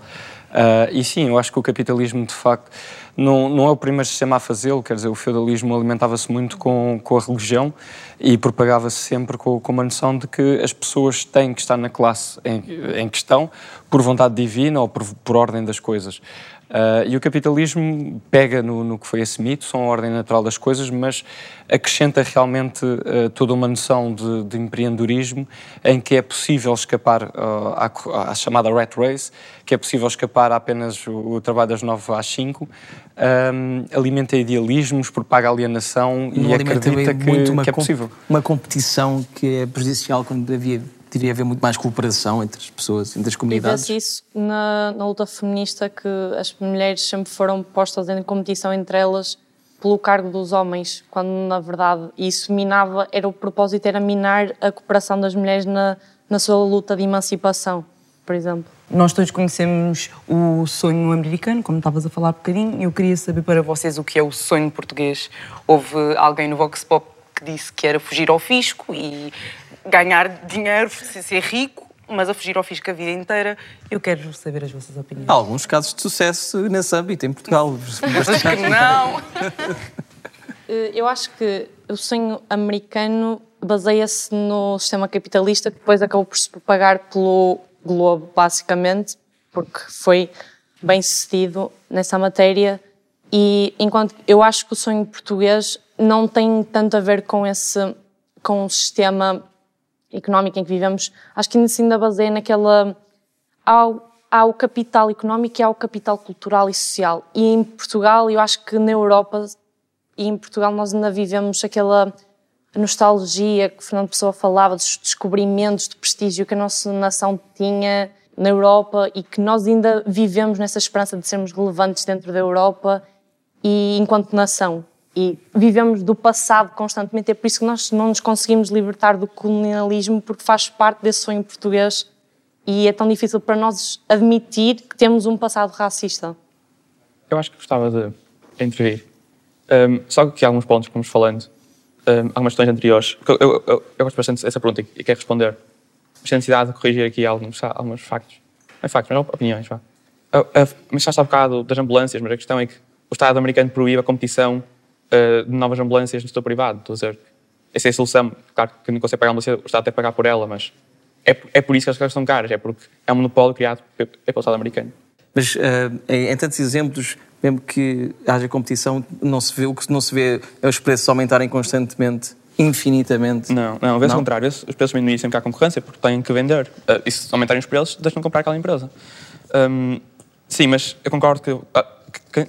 Ah, e sim, eu acho que o capitalismo, de facto, não, não é o primeiro sistema a fazê-lo. Quer dizer, o feudalismo alimentava-se muito com, com a religião e propagava-se sempre com, com uma noção de que as pessoas têm que estar na classe em, em questão por vontade divina ou por, por ordem das coisas. Ah, e o capitalismo pega no, no que foi esse mito, são a ordem natural das coisas, mas acrescenta realmente ah, toda uma noção de, de empreendedorismo em que é possível escapar ah, à, à chamada rat race, que é possível escapar a apenas o, o trabalho das 9 às 5, ahm, alimenta idealismos, propaga alienação Não e acredita que, muito uma, que é possível. uma competição que é prejudicial quando havia, deveria haver muito mais cooperação entre as pessoas, entre as E comunidades. vê-se isso na, na luta feminista, que as mulheres sempre foram postas em competição entre elas pelo cargo dos homens, quando na verdade isso minava, era o propósito era minar a cooperação das mulheres na, na sua luta de emancipação, por exemplo. Nós todos conhecemos o sonho americano, como estavas a falar há bocadinho. Eu queria saber para vocês o que é o sonho português. Houve alguém no Vox Pop que disse que era fugir ao fisco e ganhar dinheiro, ser rico, mas a fugir ao fisco a vida inteira. Eu quero saber as vossas opiniões. Há alguns casos de sucesso nesse âmbito em Portugal. Mas que não! Eh, Eu acho que o sonho americano baseia-se no sistema capitalista que depois acabou por se propagar pelo globo, basicamente, porque foi bem sucedido nessa matéria. E enquanto eu acho que o sonho português não tem tanto a ver com esse com o sistema económico em que vivemos, acho que ainda ainda baseia naquela há, há o capital económico e há o capital cultural e social. E em Portugal, eu acho que na Europa e em Portugal nós ainda vivemos aquela nostalgia que Fernando Pessoa falava, dos descobrimentos de prestígio que a nossa nação tinha na Europa e que nós ainda vivemos nessa esperança de sermos relevantes dentro da Europa e enquanto nação. E vivemos do passado constantemente, é por isso que nós não nos conseguimos libertar do colonialismo, porque faz parte desse sonho português e é tão difícil para nós admitir que temos um passado racista. Eu acho que gostava de intervir. Um, só que alguns pontos que fomos falando, um, algumas questões anteriores. Eu, eu, eu, eu gosto bastante dessa pergunta e, quero responder. Mas tenho necessidade de corrigir aqui alguns, alguns factos. Não é factos, mas opiniões. Vá. A, a, mencionaste há bocado das ambulâncias, mas a questão é que o Estado americano proíbe a competição uh, de novas ambulâncias no setor privado. Estou a dizer, essa é a solução. Claro que não consegue pagar a ambulância, o Estado que pagar por ela, mas é, por- é por isso que as coisas são caras. É porque é um monopólio criado pe- pelo Estado americano. Mas eh, em, em tantos exemplos, mesmo que haja competição, não se vê, o que não se vê é os preços aumentarem constantemente, infinitamente. Não, não, ao contrário. Os preços diminuem sempre que há concorrência, porque têm que vender. Uh, e se aumentarem os preços, deixam de comprar aquela empresa. Um, sim, mas eu concordo que, uh, que, que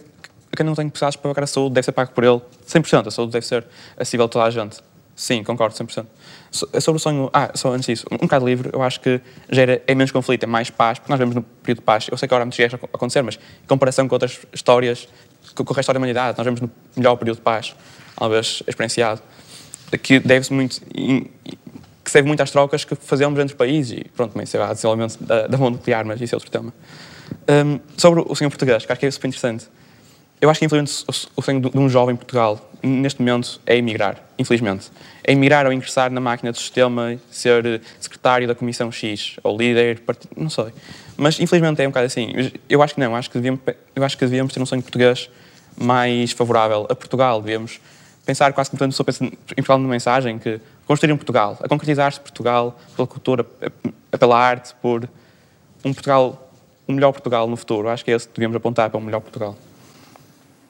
quem não tem possibilidades para pagar a saúde deve ser pago por ele 100%. A saúde deve ser acessível a toda a gente. Sim, concordo 100%. So, sobre o sonho... Ah, só antes disso. Um bocado livre, eu acho que gera, é menos conflito, é mais paz, porque nós vemos no período de paz. Eu sei que agora há muitas guerras a acontecer, mas em comparação com outras histórias, com o resto da humanidade, nós vemos no melhor período de paz, talvez experienciado, que deve-se muito... que se deve muito às trocas que fazemos entre países e, pronto, também sei desenvolvimento da, da bomba nuclear, mas isso é outro tema. Um, sobre o sonho português, que acho que é super interessante. Eu acho que, infelizmente, o sonho de um jovem em Portugal, neste momento, é emigrar, infelizmente. É emigrar ou ingressar na máquina do sistema, ser secretário da Comissão X, ou líder, não sei. Mas, infelizmente, é um bocado assim. Eu acho que não, acho que devíamos, eu acho que devíamos ter um sonho português mais favorável a Portugal. Devíamos pensar quase como tanto pensa em Portugal numa mensagem, que construir um Portugal, a concretizar-se Portugal pela cultura, pela arte, por um Portugal, um melhor Portugal no futuro. Acho que é esse que devíamos apontar para um melhor Portugal.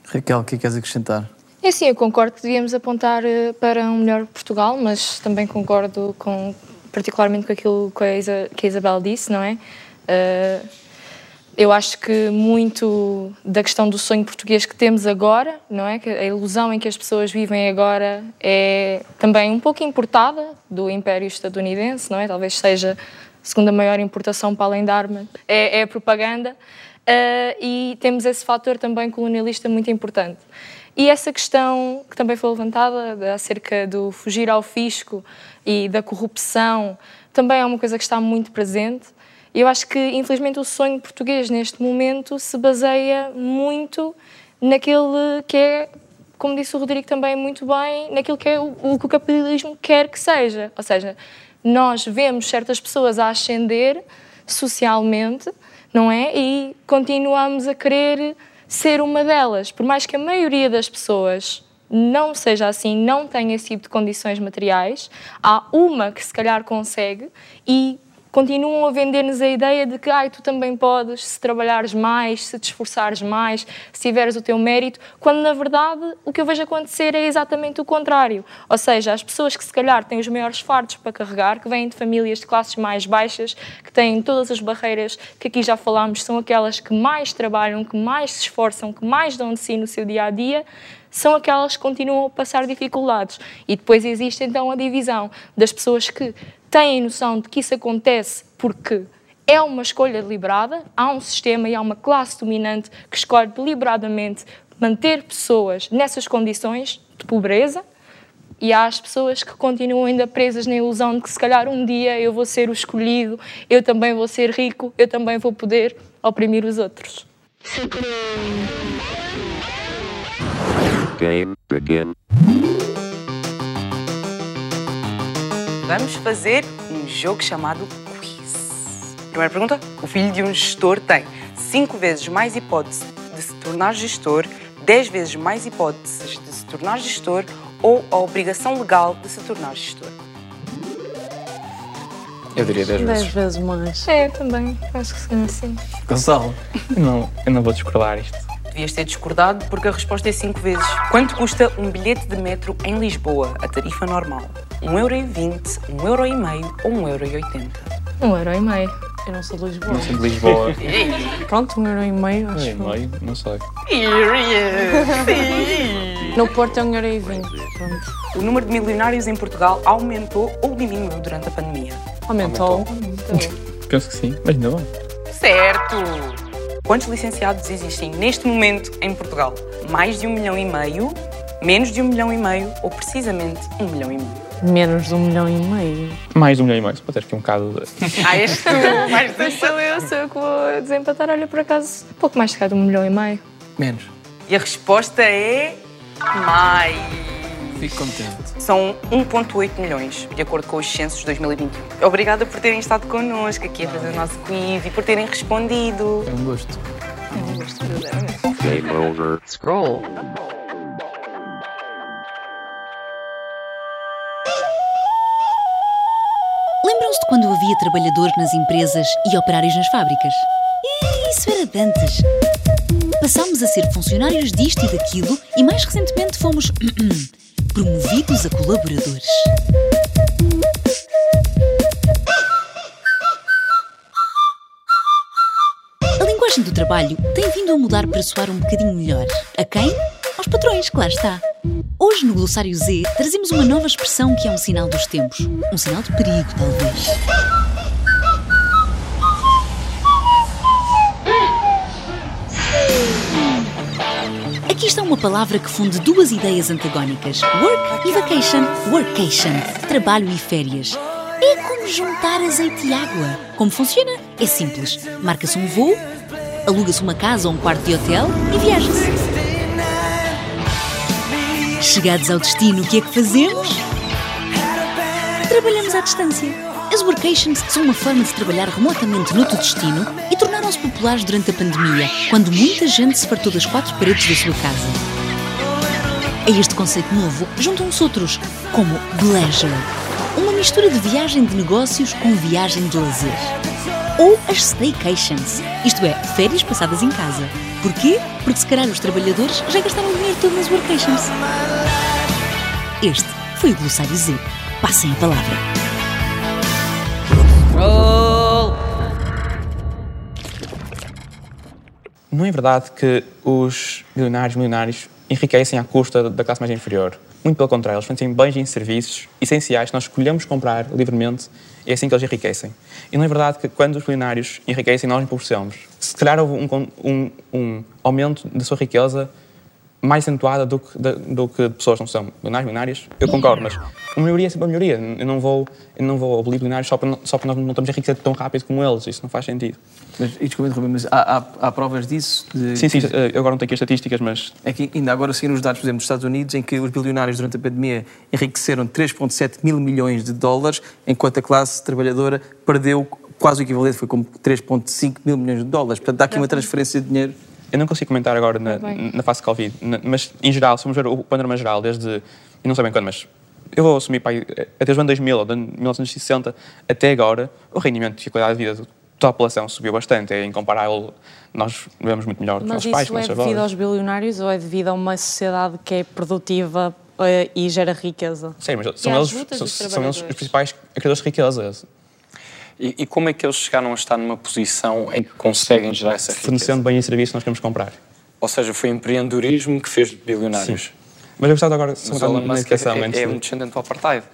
Raquel, o que é queres acrescentar? É sim, eu concordo que devíamos apontar eh, para um melhor Portugal, mas também concordo com, particularmente com aquilo que a, Isa, que a Isabel disse, não é? Uh, eu acho que muito da questão do sonho português que temos agora, não é? Que a ilusão em que as pessoas vivem agora é também um pouco importada do Império Estadunidense, não é? Talvez seja a segunda maior importação para além da arma. É, é propaganda. Uh, e temos esse fator também colonialista muito importante. E essa questão que também foi levantada acerca do fugir ao fisco e da corrupção também é uma coisa que está muito presente. Eu acho que, infelizmente, o sonho português neste momento se baseia muito naquele que é, como disse o Rodrigo também muito bem, naquilo que é o, o que o capitalismo quer que seja. Ou seja, nós vemos certas pessoas a ascender socialmente não é? E continuamos a querer ser uma delas, por mais que a maioria das pessoas não seja assim, não tenha esse tipo de condições materiais, há uma que se calhar consegue e continuam a vender-nos a ideia de que ah, tu também podes, se trabalhares mais, se te esforçares mais, se tiveres o teu mérito, quando na verdade o que eu vejo acontecer é exatamente o contrário. Ou seja, as pessoas que se calhar têm os maiores fardos para carregar, que vêm de famílias de classes mais baixas, que têm todas as barreiras que aqui já falámos, são aquelas que mais trabalham, que mais se esforçam, que mais dão de si no seu dia a dia, são aquelas que continuam a passar dificuldades. E depois existe então a divisão das pessoas que têm noção de que isso acontece porque é uma escolha deliberada, há um sistema e há uma classe dominante que escolhe deliberadamente manter pessoas nessas condições de pobreza e há as pessoas que continuam ainda presas na ilusão de que se calhar um dia eu vou ser o escolhido, eu também vou ser rico, eu também vou poder oprimir os outros. Game begin. Vamos fazer um jogo chamado Quiz. Primeira pergunta: o filho de um gestor tem 5 vezes mais hipóteses de se tornar gestor, 10 vezes mais hipóteses de se tornar gestor ou a obrigação legal de se tornar gestor? Eu diria 10 vezes. 10 vezes mais. É, também. Acho que sim, sim. Gonçalo? Eu não, eu não vou discordar isto. Devias ter discordado porque a resposta é 5 vezes. Quanto custa um bilhete de metro em Lisboa, a tarifa normal? 1,20€, 1,5€ ou 1,80€? Um euro e meio. Eu não sou de Lisboa. Não sou de Lisboa. Pronto, um euro e meio, acho. Um euro e meio, não sei. No Porto é um euro e vinte. Pronto. O número de milionários em Portugal aumentou ou diminuiu durante a pandemia? Aumentou. Penso que sim, mas ainda bem. Certo! Quantos licenciados existem neste momento em Portugal? Mais de um milhão e meio, menos de um milhão e meio ou precisamente um milhão e meio? Menos de um milhão e meio. Mais de um milhão e meio, se pode ter aqui um bocado de... Ah, és tu, mais Mas sou eu, sou eu que vou desempatar. Olha, por acaso, um pouco mais de cada um milhão e meio. Menos. E a resposta é mais. Fico contente. São 1,8 milhões, de acordo com os censos de 2021. Obrigada por terem estado connosco aqui a fazer o nosso quiz e por terem respondido. É um gosto. É um gosto. Game over. Scroll. Lembram-se de quando havia trabalhadores nas empresas e operários nas fábricas? Isso era de antes. passámos a ser funcionários disto e daquilo e mais recentemente fomos promovidos a colaboradores. A linguagem do trabalho tem vindo a mudar para soar um bocadinho melhor. A quem? Aos patrões, claro está. Hoje no Glossário Z trazemos uma nova expressão que é um sinal dos tempos. Um sinal de perigo, talvez. Aqui está uma palavra que funde duas ideias antagónicas: work e vacation. Workation, trabalho e férias. É como juntar azeite e água. Como funciona? É simples. Marca-se um voo, aluga-se uma casa ou um quarto de hotel e viaja-se. Chegados ao destino, o que é que fazemos? Trabalhamos à distância. As workations são uma forma de trabalhar remotamente noutro destino e tornaram-se populares durante a pandemia, quando muita gente se fartou das quatro paredes da sua casa. A este conceito novo juntam-se outros, como Pleasure, uma mistura de viagem de negócios com viagem de lazer. Ou as Staycations, isto é, férias passadas em casa. Porquê? Porque se calhar os trabalhadores já gastaram o dinheiro todo nas workations. Este foi o Glossário Z. Passem a palavra. Não é verdade que os milionários milionários enriquecem à custa da classe mais inferior. Muito pelo contrário, eles vendem bens e serviços essenciais que nós escolhemos comprar livremente e é assim que eles enriquecem. E não é verdade que quando os milionários enriquecem, nós empobrecemos. Se calhar houve um, um, um aumento da sua riqueza mais acentuada do que, de, do que pessoas não são milionários, milionárias, eu concordo, mas uma melhoria é sempre uma melhoria. Eu não vou, eu não vou abolir milionários só para, só para nós não estamos a enriquecer tão rápido como eles, isso não faz sentido. Mas, e desculpa interromper, mas há, há, há provas disso? De... Sim, sim, eu agora não tenho aqui as estatísticas, mas... É que ainda agora saíram os dados, por exemplo, dos Estados Unidos, em que os bilionários durante a pandemia enriqueceram 3,7 mil milhões de dólares, enquanto a classe trabalhadora perdeu quase o equivalente, foi como 3,5 mil milhões de dólares. Portanto, há aqui uma transferência de dinheiro eu não consigo comentar agora na, na fase de Covid, na, mas em geral, se vamos ver o panorama geral, desde, eu não sei bem quando, mas eu vou assumir para até os anos 2000 ou de 1960 até agora, o rendimento e a qualidade de vida de toda a população subiu bastante. É incomparável, nós vivemos muito melhor que os pais. Mas isso é devido aos bilionários ou é devido a uma sociedade que é produtiva eh, e gera riqueza? Sim, mas são, eles, são, são eles os principais criadores de riqueza. E, e, como é que eles chegaram a estar numa posição em que conseguem gerar essa riqueza? Fornecendo bem e serviço nós queremos comprar. Ou seja, foi empreendedorismo que fez bilionários. Sim. Mas eu gostava agora de perguntar uma educação. É, é, é um descendente do apartheid.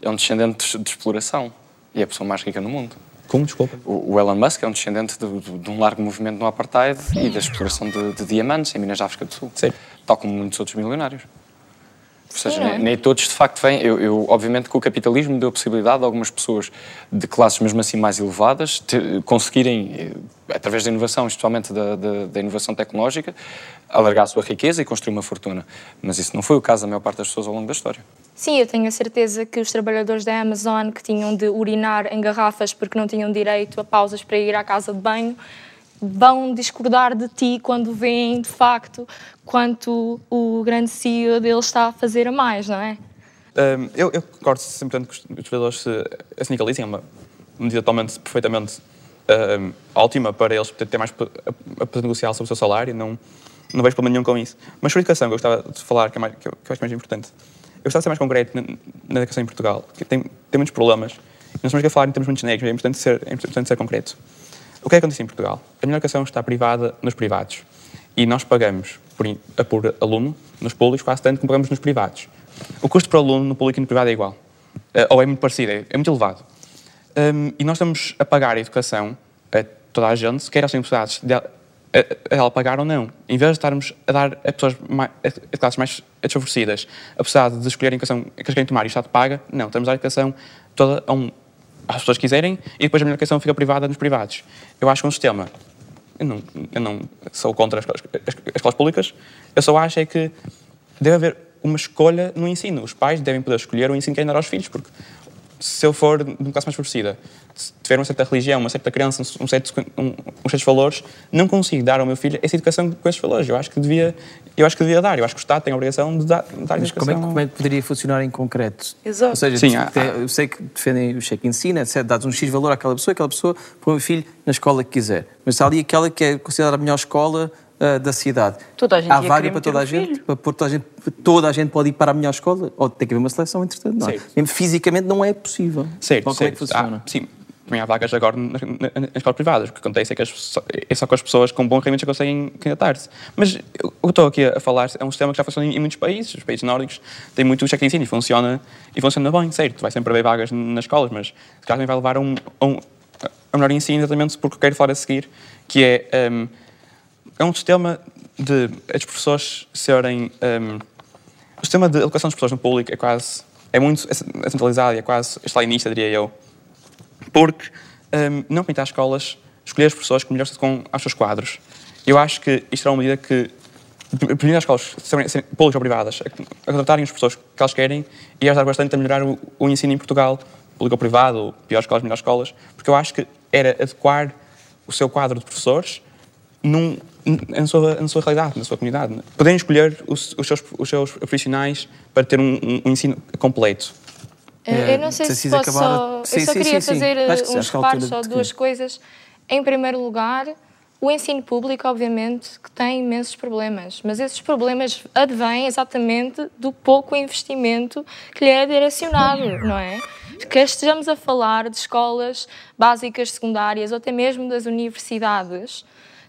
É um descendente de, de, exploração. E é a pessoa mais rica no mundo. Como? Desculpa. O, o Elon Musk é um descendente de, de, de, um largo movimento no apartheid e da exploração de, diamantes em Minas da África do Sul. Sim. Tal como muitos outros milionários. Ou seja, nem, nem, todos de facto vêm. Eu, eu, obviamente que o capitalismo deu a possibilidade a algumas pessoas de classes mesmo assim mais elevadas ter, conseguirem, eh, através da inovação, especialmente da, da, da, inovação tecnológica, alargar a sua riqueza e construir uma fortuna. Mas isso não foi o caso da maior parte das pessoas ao longo da história. Sim, eu tenho a certeza que os trabalhadores da Amazon que tinham de urinar em garrafas porque não tinham direito a pausas para ir à casa de banho vão discordar de ti quando veem de facto quanto o grande CEO deles está a fazer a mais, não é? Um, eu, eu concordo sempre que os trabalhadores se, sindicalizem, é uma medida totalmente, perfeitamente um, ótima para eles ter mais a, a, negociar sobre o seu salário, não, não vejo problema nenhum com isso. Mas sobre a educação, que eu gostava de falar, que, é mais, que eu, que eu acho mais importante, eu gostava de ser mais concreto na, na educação em Portugal, porque tem, tem muitos problemas, nós estamos a falar em termos muito genéricos, é importante ser, é importante ser concreto. O que é que acontece em Portugal? A melhor educação está privada nos privados. E nós pagamos por, por aluno nos públicos quase tanto como pagamos nos privados. O custo por aluno no público e no privado é igual. Uh, ou é muito parecido, é, é muito elevado. Um, e nós estamos a pagar a educação a toda a gente, quer as universidades, de, a, ela pagar ou não. Em vez de estarmos a dar a pessoas mais, a classes mais desfavorecidas a possibilidade de escolher a educação que eles querem tomar e o Estado paga, não. Estamos a dar a educação toda a um, as pessoas quiserem e depois a minha educação fica privada nos privados. Eu acho que um sistema. Eu não, eu não sou contra as escolas, as, as escolas públicas, eu só acho é que deve haver uma escolha no ensino. Os pais devem poder escolher o ensino que querem dar aos filhos, porque se eu for de uma classe mais favorecida, se tiver uma certa religião, uma certa crença, um certo, um, uns certos valores, não consigo dar ao meu filho essa educação com esses valores. Eu acho que devia, eu acho que devia dar. Eu acho que o Estado tem a obrigação de dar, de dar Mas educação. Como é, que, como é que poderia funcionar em concreto? Exato. Ou seja, Sim, há, eu sei que defendem o cheque ensina, etc. Dados um X valor àquela pessoa, aquela pessoa põe o filho na escola que quiser. Mas há ali aquela que é considerada a melhor escola ah, da cidade. Toda a gente Há vaga para toda a um gente, para toda a gente, toda a gente pode ir para a melhor escola, ou tem que haver uma seleção, entretanto, não é? Certo. Mesmo Fisicamente não é possível. Certo, Ou como é que certo. funciona? Ah, sim, também há vagas agora nas, nas- escolas privadas. O que acontece é que as é só que as pessoas com bons rendimentos conseguem candidatar-se. Mas o que eu estou aqui a falar é um sistema que já funciona em, em muitos países. Os países nórdicos têm muito cheque de ensino e funciona, e funciona bem, certo. Vai sempre haver vagas nas escolas, mas se calhar também vai levar a um, a um, a melhor ensino exatamente porque eu quero falar a seguir, que é, hum, é um sistema de as professores serem... hum, o sistema de educação das pessoas no público é quase... É muito é centralizado e é quase stalinista, diria eu porque hum, não às escolas escolher as pessoas que melhor se adequam aos seus quadros. Eu acho que isto é uma medida que permite às escolas, públicas ou privadas, a contratarem as pessoas que elas querem e ajudar bastante a melhorar o, o ensino em Portugal, público ou privado, ou piores escolas, melhores escolas, porque eu acho que era adequar o seu quadro de professores num, na, sua, na sua realidade, na sua comunidade. Poderem escolher os, os, seus, os seus profissionais para ter um, um- um ensino completo. Eu- Eu não sei se posso só. Eu só queria fazer eh, Acho que sim, uns acho que é altura só de duas coisas. Em primeiro lugar, o ensino público, obviamente, que tem imensos problemas, mas esses problemas advêm exatamente do pouco investimento que lhe é direcionado, não é? Que estejamos a falar de escolas básicas, secundárias ou até mesmo das universidades,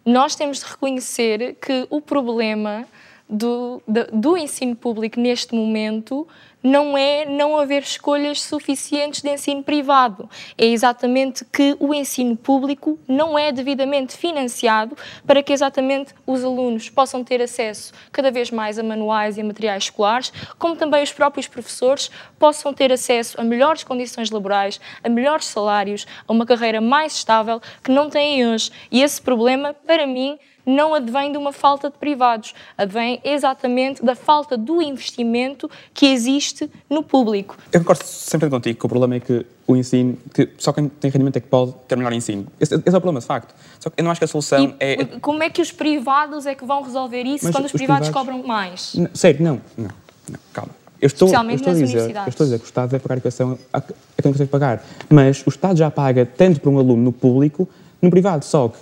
nós temos de reconhecer que o problema do, da- do ensino público neste momento não é não haver escolhas suficientes de ensino privado. É exatamente que o ensino público não é devidamente financiado para que exatamente os alunos possam ter acesso cada vez mais a manuais e a materiais escolares, como também os próprios professores possam ter acesso a melhores condições laborais, a melhores salários, a uma carreira mais estável que não têm hoje. E esse problema, para mim, não advém de uma falta de privados, advém exatamente da falta do investimento que existe no público. Eu concordo sempre contigo que o problema é que o ensino, que só quem tem rendimento é que pode ter melhor ensino. Esse, esse é o problema, de facto. Só que eu não acho que a solução é. Como é que os privados é que vão resolver isso Mas quando os, os privados, privados- cobram mais? Não, sério, não, não, não, calma. Eu estou, eu Especialmente estou a nas dizer, universidades. eu estou a dizer que o Estado deve pagar a educação a a quem consegue pagar. Mas o Estado já paga tanto para um aluno no público, no privado. Só que,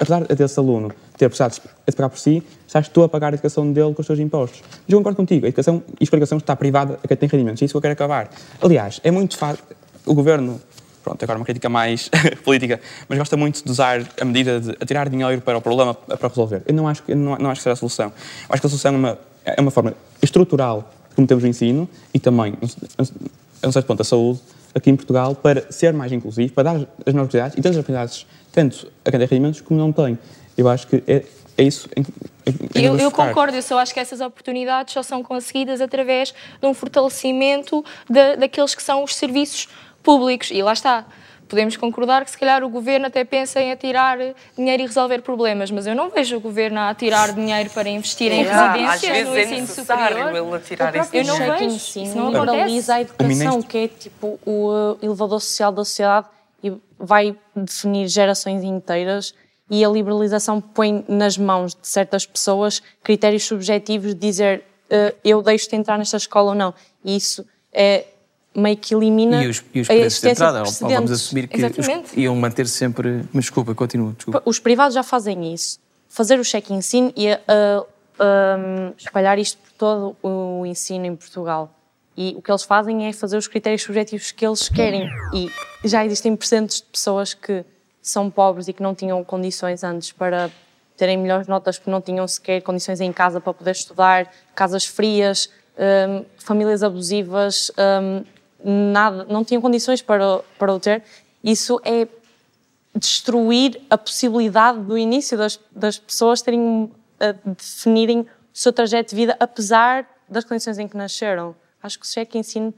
apesar, desse aluno ter precisado de pagar por si, já estou a pagar a educação dele com os seus impostos. Mas eu concordo contigo, a educação, isto a educação está privada a quem tem rendimentos. É isso que eu quero acabar. Aliás, é muito fácil. O governo, pronto, agora uma crítica mais política, mas gosta muito de usar a medida de atirar dinheiro para o problema para resolver. Eu não acho, que- eu não, não acho que seja a solução. Eu acho que a solução é uma, é uma forma estrutural como temos o ensino e também, a um certo ponto, a saúde aqui em Portugal para ser mais inclusivo, para dar as melhores oportunidades e tantas oportunidades, tanto a quem tem rendimentos como não tem. Eu acho que é, é isso em, em, em que Eu, eu concordo, eu só acho que essas oportunidades só são conseguidas através de um fortalecimento da- daqueles que são os serviços públicos. E lá está. Podemos concordar que se calhar o governo até pensa em atirar dinheiro e resolver problemas, mas eu não vejo o governo a atirar dinheiro para investir em Ah, residências no é ensino superior. ele atirar O próprio esse eu não vejo, ensino isso não liberaliza a acontece. educação, que é tipo o elevador social da sociedade vai definir gerações inteiras e a liberalização põe nas mãos de certas pessoas critérios subjetivos de dizer uh, eu deixo-te entrar nesta escola ou não. E isso é meio que elimina E os, e os a preços de existência entrada, de vamos assumir que os, iam manter sempre. Mas desculpa, continua. Desculpa. Os privados já fazem isso. Fazer o ensino e uh, um, espalhar isto por todo o ensino em Portugal. E o que eles fazem é fazer os critérios subjetivos que eles querem. E já existem percentes de pessoas que são pobres e que não tinham condições antes para terem melhores notas porque não tinham sequer condições em casa para poder estudar, casas frias, um, famílias abusivas, um, nada, não tinham condições para, para o ter. Isso é destruir a possibilidade do início das, das pessoas terem a definirem o seu trajeto de vida apesar das condições em que nasceram. Acho que o cheque ensino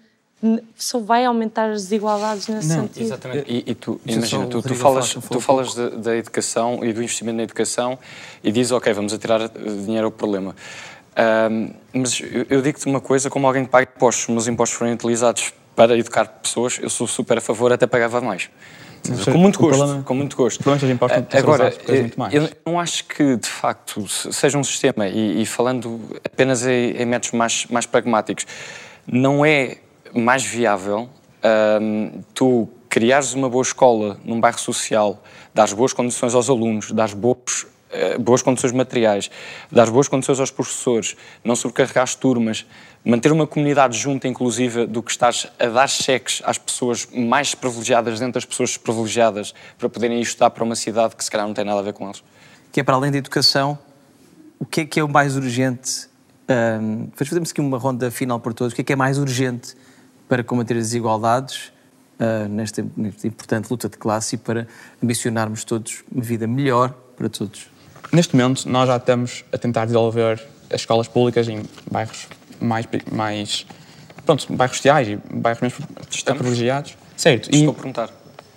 só vai aumentar as desigualdades nesse sentido. Exatamente. E, e tu, imagina, o tu, tu falas, tu falas de- da educação e do investimento na educação e dizes, ok, vamos atirar eh, dinheiro ao problema. Ahm, mas eu, eu digo-te uma coisa, como alguém que paga impostos, os meus impostos forem utilizados para educar pessoas, eu sou super a favor, até pagava mais. Com muito gosto, problema- com muito gosto. é não Agora, mais. eu não acho que, de facto, se- seja um sistema, e, e falando apenas em, em métodos mais, mais pragmáticos, não é mais viável hum, tu criares uma boa escola num bairro social, dares boas condições aos alunos, dares boas eh, boas condições materiais, dar boas condições aos professores, não sobrecarregar as turmas, manter uma comunidade junta, inclusive, do que estás a dar cheques às pessoas mais privilegiadas dentro das pessoas privilegiadas para poderem ir estudar para uma cidade que se calhar não tem nada a ver com eles. Que é para além da educação, o que é que é o mais urgente? Um, fazemos aqui uma ronda final por todos. O que é que é mais urgente para combater as desigualdades uh, nesta, nesta importante luta de classe e para ambicionarmos todos uma vida melhor para todos? Neste momento, nós já estamos a tentar desenvolver as escolas públicas em bairros mais, mais pronto, bairros sociais e bairros menos privilegiados. Certo. Estou a perguntar.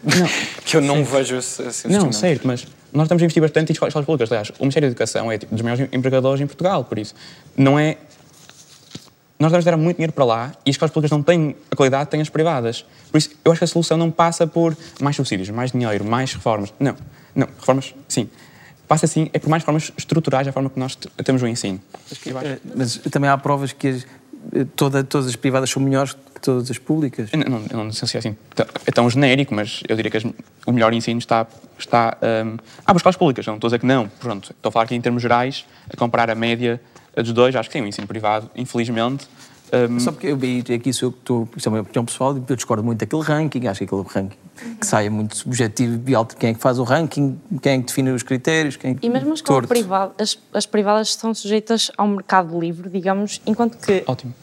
Não. que eu não Certo. vejo esse, esse Não, certo, mas nós estamos a investir bastante em escolas, públicas. Aliás, o Ministério da Educação é tipo, dos maiores empregadores em Portugal, por isso. Não é. Nós devemos dar muito dinheiro para lá e as escolas públicas não têm a qualidade que têm as privadas. Por isso, eu acho que a solução não passa por mais subsídios, mais dinheiro, mais reformas. Não. Não, reformas, sim. Passa assim, é por mais reformas estruturais da forma que nós temos o ensino. Acho- Eh, Mas também há provas que as- eh, toda, todas as privadas são melhores todas as públicas. Eu não, eu não sei se é assim, t- é tão genérico, mas eu diria que as- o melhor ensino está, está um, ah, escolas públicas, eu não estou a dizer que não, pronto, estou a falar aqui em termos gerais, a comparar a média dos dois, acho que sim, o ensino privado, infelizmente, um, Só porque eu, e aqui sou eu que estou, isto é uma opinião pessoal, eu discordo muito daquele ranking, acho que aquele ranking que sai é muito subjetivo e alto. Quem é que faz o ranking, quem é que define os critérios, quem é que... E mesmo a escola Torto. privada, as, as privadas estão sujeitas ao mercado livre, digamos, enquanto que. Ótimo.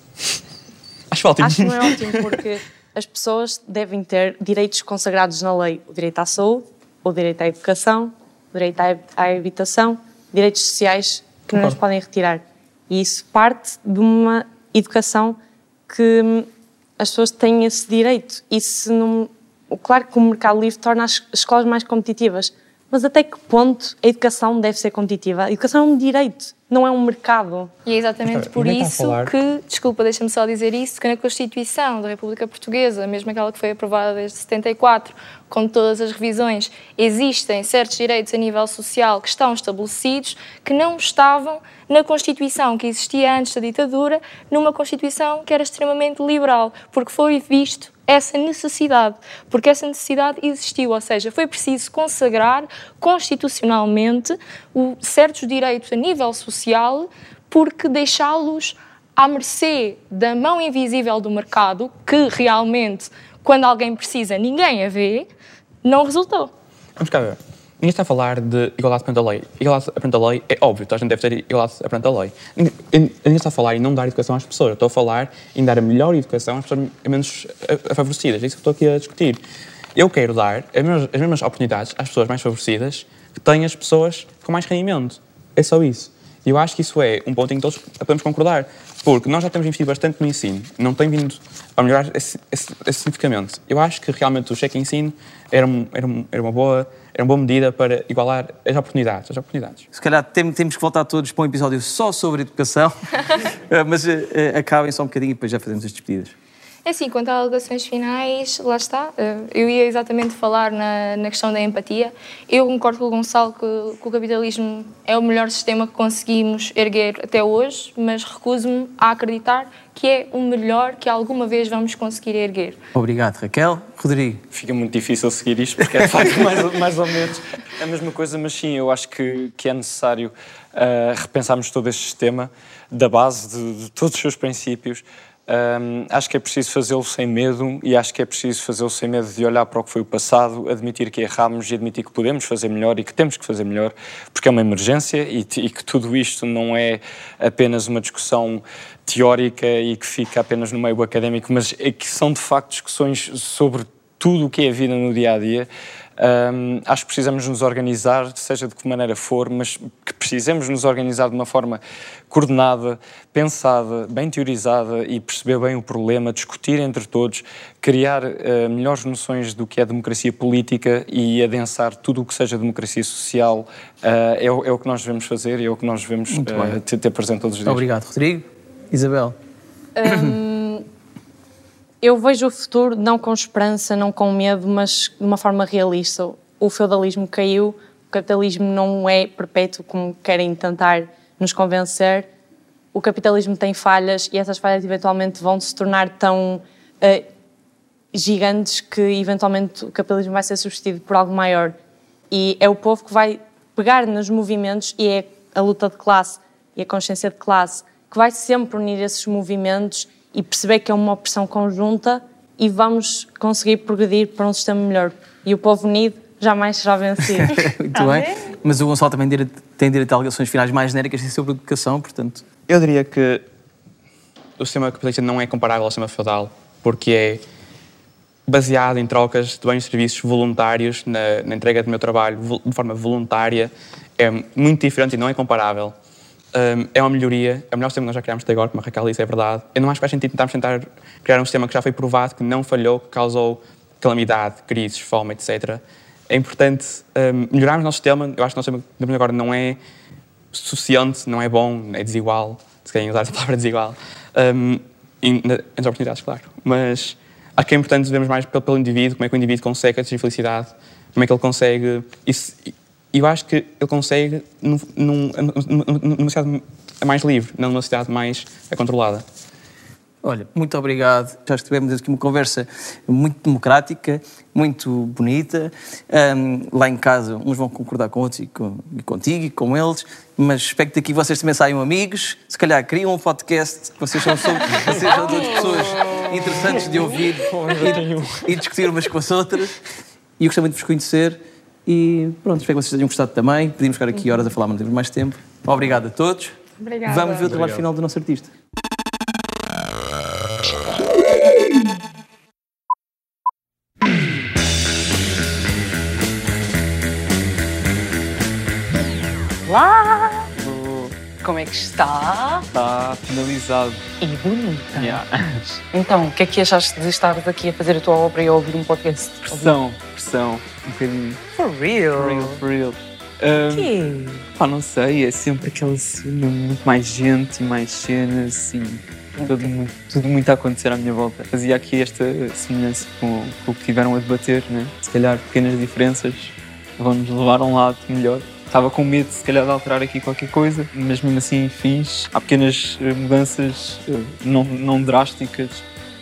Acho ótimo. Acho que não é ótimo, porque as pessoas devem ter direitos consagrados na lei: o direito à saúde, o direito à educação, o direito à, habitação, direitos sociais que não nos podem retirar. E isso parte de uma educação que as pessoas têm esse direito. E se não. Claro que o mercado livre torna as escolas mais competitivas, mas até que ponto a educação deve ser competitiva? A educação é um direito, não é um mercado. E é exatamente por isso falar. que, desculpa, deixa-me só dizer isso, que na Constituição da República Portuguesa, mesmo aquela que foi aprovada desde 74, com todas as revisões, existem certos direitos a nível social que estão estabelecidos que não estavam na Constituição que existia antes da ditadura, numa Constituição que era extremamente liberal, porque foi visto essa necessidade, porque essa necessidade existiu, ou seja, foi preciso consagrar constitucionalmente o- certos direitos a nível social, porque deixá-los à mercê da mão invisível do mercado, que realmente, quando alguém precisa, ninguém a vê, não resultou. Vamos cá ver. Ninguém está a falar de igualdade perante a lei. Igualdade perante a lei é óbvio, a gente deve ter igualdade perante a lei. Ninguém, ninguém está a falar em não dar educação às pessoas. Eu estou a falar em dar a melhor educação às pessoas menos favorecidas. É isso que estou aqui a discutir. Eu quero dar as mesmas, as mesmas oportunidades às pessoas mais favorecidas que têm as pessoas com mais rendimento. É só isso. E eu acho que isso é um ponto em que todos podemos concordar. Porque nós já temos investido bastante no ensino. Não tem vindo a melhorar esse, esse, esse significativamente. Eu acho que realmente o cheque ensino era, um- era, um- era, uma boa, era uma boa medida para igualar as oportunidades. As oportunidades. Se calhar tem- temos que voltar todos para um episódio só sobre educação, mas eh, eh, acabem só um bocadinho e depois já fazemos as despedidas. É assim, quanto às alegações finais, lá está. eh, Eu ia exatamente falar na, na questão da empatia. Eu concordo com o Gonçalo que, que o capitalismo é o melhor sistema que conseguimos erguer até hoje, mas recuso-me a acreditar que é o melhor que alguma vez vamos conseguir erguer. Obrigado, Raquel. Rodrigo. Fica muito difícil seguir isto, porque é de facto mais, mais ou menos a mesma coisa, mas sim, eu acho que, que é necessário ah, repensarmos todo este sistema da base de, de todos os seus princípios. Ahm, acho que é preciso fazê-lo sem medo e acho que é preciso fazê-lo sem medo de olhar para o que foi o passado, admitir que erramos e admitir que podemos fazer melhor e que temos que fazer melhor, porque é uma emergência e, e que tudo isto não é apenas uma discussão teórica e que fica apenas no meio académico, mas é que são de facto discussões sobre tudo o que é a vida no dia a dia. Hum, acho que precisamos nos organizar, seja de que maneira for, mas que precisamos nos organizar de uma forma coordenada, pensada, bem teorizada e perceber bem o problema, discutir entre todos, criar eh, melhores noções do que é democracia política e adensar tudo o que seja democracia social. eh, é, o, é o que nós devemos fazer e é o que nós devemos bem. ter, ter presente todos os dias. Obrigado, Rodrigo. Isabel. Hum, eu vejo o futuro não com esperança, não com medo, mas de uma forma realista. O feudalismo caiu, o capitalismo não é perpétuo como querem tentar nos convencer. O capitalismo tem falhas e essas falhas eventualmente vão se tornar tão eh, gigantes que eventualmente o capitalismo vai ser substituído por algo maior. E é o povo que vai pegar nos movimentos e é a luta de classe e a consciência de classe que vai sempre unir esses movimentos e perceber que é uma opressão conjunta e vamos conseguir progredir para um sistema melhor. E o povo unido jamais será vencido. Muito bem. Mas o Gonçalo também tem direito a alegações finais mais genéricas sobre educação, portanto. Eu diria que o sistema capitalista não é comparável ao sistema feudal, porque é baseado em trocas de bens e serviços voluntários, na, na entrega do meu trabalho de forma voluntária, é muito diferente e não é comparável. Hum, é uma melhoria, é o melhor sistema que nós já criámos até agora, como a Raquel disse, é verdade. Eu não acho que faz sentido tentarmos tentar criar um sistema que já foi provado, que não falhou, que causou calamidade, crises, fome, etc. É importante hum, melhorarmos o nosso sistema. Eu acho que o nosso sistema que temos agora não é suficiente, não é bom, é desigual, se querem usar essa palavra desigual, um, nas oportunidades, claro. Mas acho que é importante vermos mais pelo, pelo indivíduo, como é que o indivíduo consegue atingir felicidade, como é que ele consegue. Isso, e eu acho que ele consegue num- num- num- numa cidade mais livre, não numa cidade mais controlada. Olha, muito obrigado. Já tivemos aqui uma conversa muito democrática, muito bonita. Ahm, lá em casa, uns vão concordar com outros e, com, e contigo e com eles, mas espero que daqui vocês também saiam amigos. Se calhar criam um podcast, que vocês são, são- vocês são duas pessoas interessantes de ouvir e, e discutir umas com as outras. E eu gostei muito de vos conhecer. E pronto, espero que vocês tenham gostado também. Podíamos ficar aqui horas a falar, mas não temos mais tempo. Obrigado a todos. Obrigada. Vamos ver o trabalho Obrigado. final do nosso artista. Como é que está? Está finalizado. E bonita. Yeah. Então, o que é que achaste de estar aqui a fazer a tua obra e a ouvir um podcast? Pressão, pressão, um bocadinho. For real? For real, for real. Um? Pá, não sei, é sempre aquela cena, muito mais gente, mais cenas, assim, tudo, muito, tudo muito a acontecer à minha volta. Fazia aqui esta semelhança com, com o que tiveram a debater, né? Se calhar pequenas diferenças vão-nos levar a um lado melhor. Estava com medo, se calhar, de alterar aqui qualquer coisa, mas mesmo assim fiz. Há pequenas eh, mudanças eh, não, não drásticas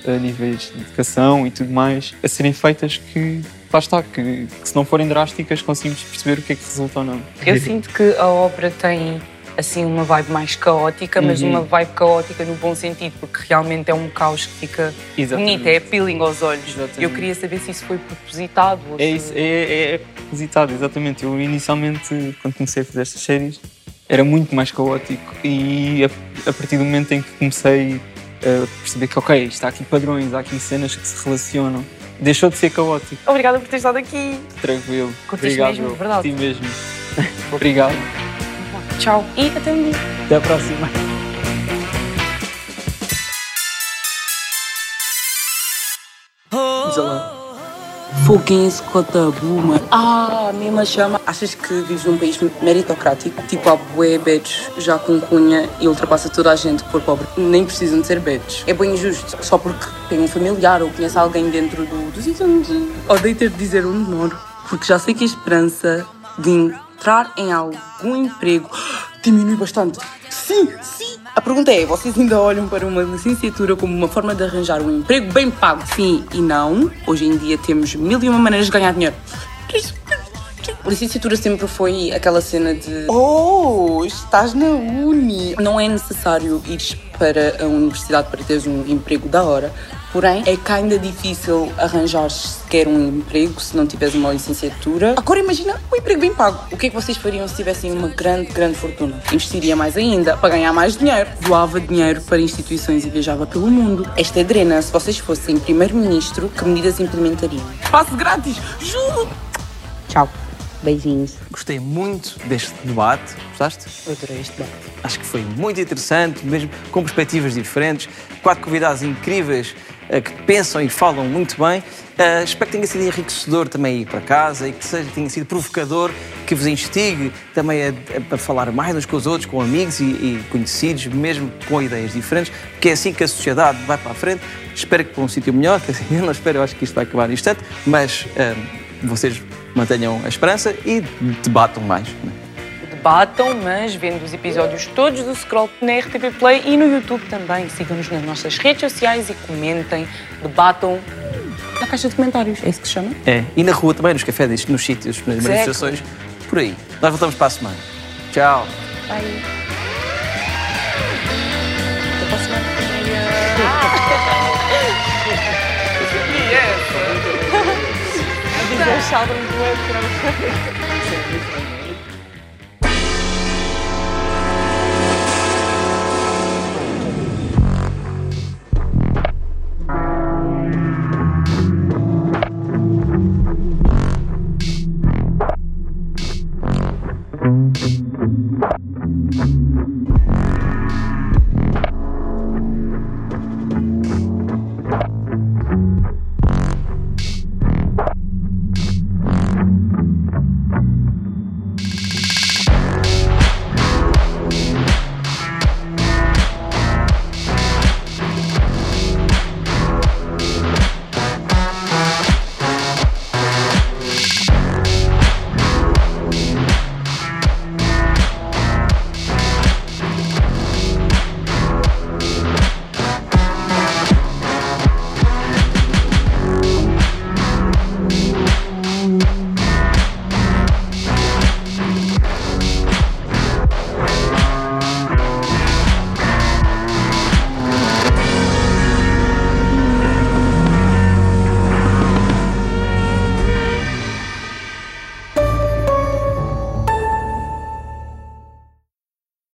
a níveis de educação e tudo mais a serem feitas que, lá está, que, que se não forem drásticas conseguimos perceber o que é que resulta ou não. Eu sinto que a obra tem assim uma vibe mais caótica, mas Uhum. uma vibe caótica no bom sentido, porque realmente é um caos que fica Exatamente. bonito, é appealing aos olhos. Eu queria saber se isso foi propositado. ou É se- isso, é, é propositado, exatamente. Eu inicialmente, quando comecei a fazer estas séries, era muito mais caótico e a, a partir do momento em que comecei a perceber que, ok, está aqui padrões, há aqui cenas que se relacionam, deixou de ser caótico. Obrigada por ter estado aqui. Tranquilo. Curtiste Obrigado, mesmo, verdade? Curti mesmo. Obrigado. Tchau e até um dia. Até a próxima. Foguinho escota buma. Ah, mesma chama. Achas que vives num país meritocrático? Tipo, há bué betos já com cunha e ultrapassa toda a gente por pobre. Nem precisam de ser betos. É bem injusto. Só porque tem um familiar ou conhece alguém dentro do, dos exames. Odeio ter de dizer um menor. Porque já sei que a esperança de entrar em algum emprego diminui bastante. Sim, sim. A pergunta é: vocês ainda olham para uma licenciatura como uma forma de arranjar um emprego bem pago? Sim e não. Hoje em dia temos mil e uma maneiras de ganhar dinheiro. Licenciatura sempre foi aquela cena de Oh, estás na uni. Não é necessário ir para a universidade para teres um emprego da hora. Porém, é que ainda difícil arranjar sequer um emprego se não tiveres uma licenciatura. Agora imagina um emprego bem pago. O que é que vocês fariam se tivessem uma grande, grande fortuna? Investiria mais ainda para ganhar mais dinheiro. Doava dinheiro para instituições e viajava pelo mundo. Esta é Drena, se vocês fossem primeiro-ministro, que medidas implementariam? Passe grátis, juro! Tchau. Beijinhos. Gostei muito deste debate. Gostaste? Adorei este debate. Acho que foi muito interessante, mesmo com perspectivas diferentes. Quatro convidados incríveis que pensam e falam muito bem. Eh, espero que tenha sido enriquecedor também ir para casa e que seja, tenha sido provocador, que vos instigue também a, a- falar mais uns com os outros, com amigos e, e conhecidos, mesmo com ideias diferentes, porque é assim que a sociedade vai para a frente. Espero que para um sítio melhor, dizer, eu não espero, eu acho que isto vai acabar no instante, mas eh, vocês mantenham a esperança e debatam mais. né? Debatam, mas vendo os episódios todos do Scroll na RTP Play e no YouTube também. Sigam-nos nas nossas redes sociais e comentem, debatam na caixa de comentários. É isso que se chama? É. E na rua também, nos cafés, nos sítios, nas exactly. manifestações, por aí. Nós voltamos para a semana. Tchau. Bye. Até para a semana. Yes. Do outro.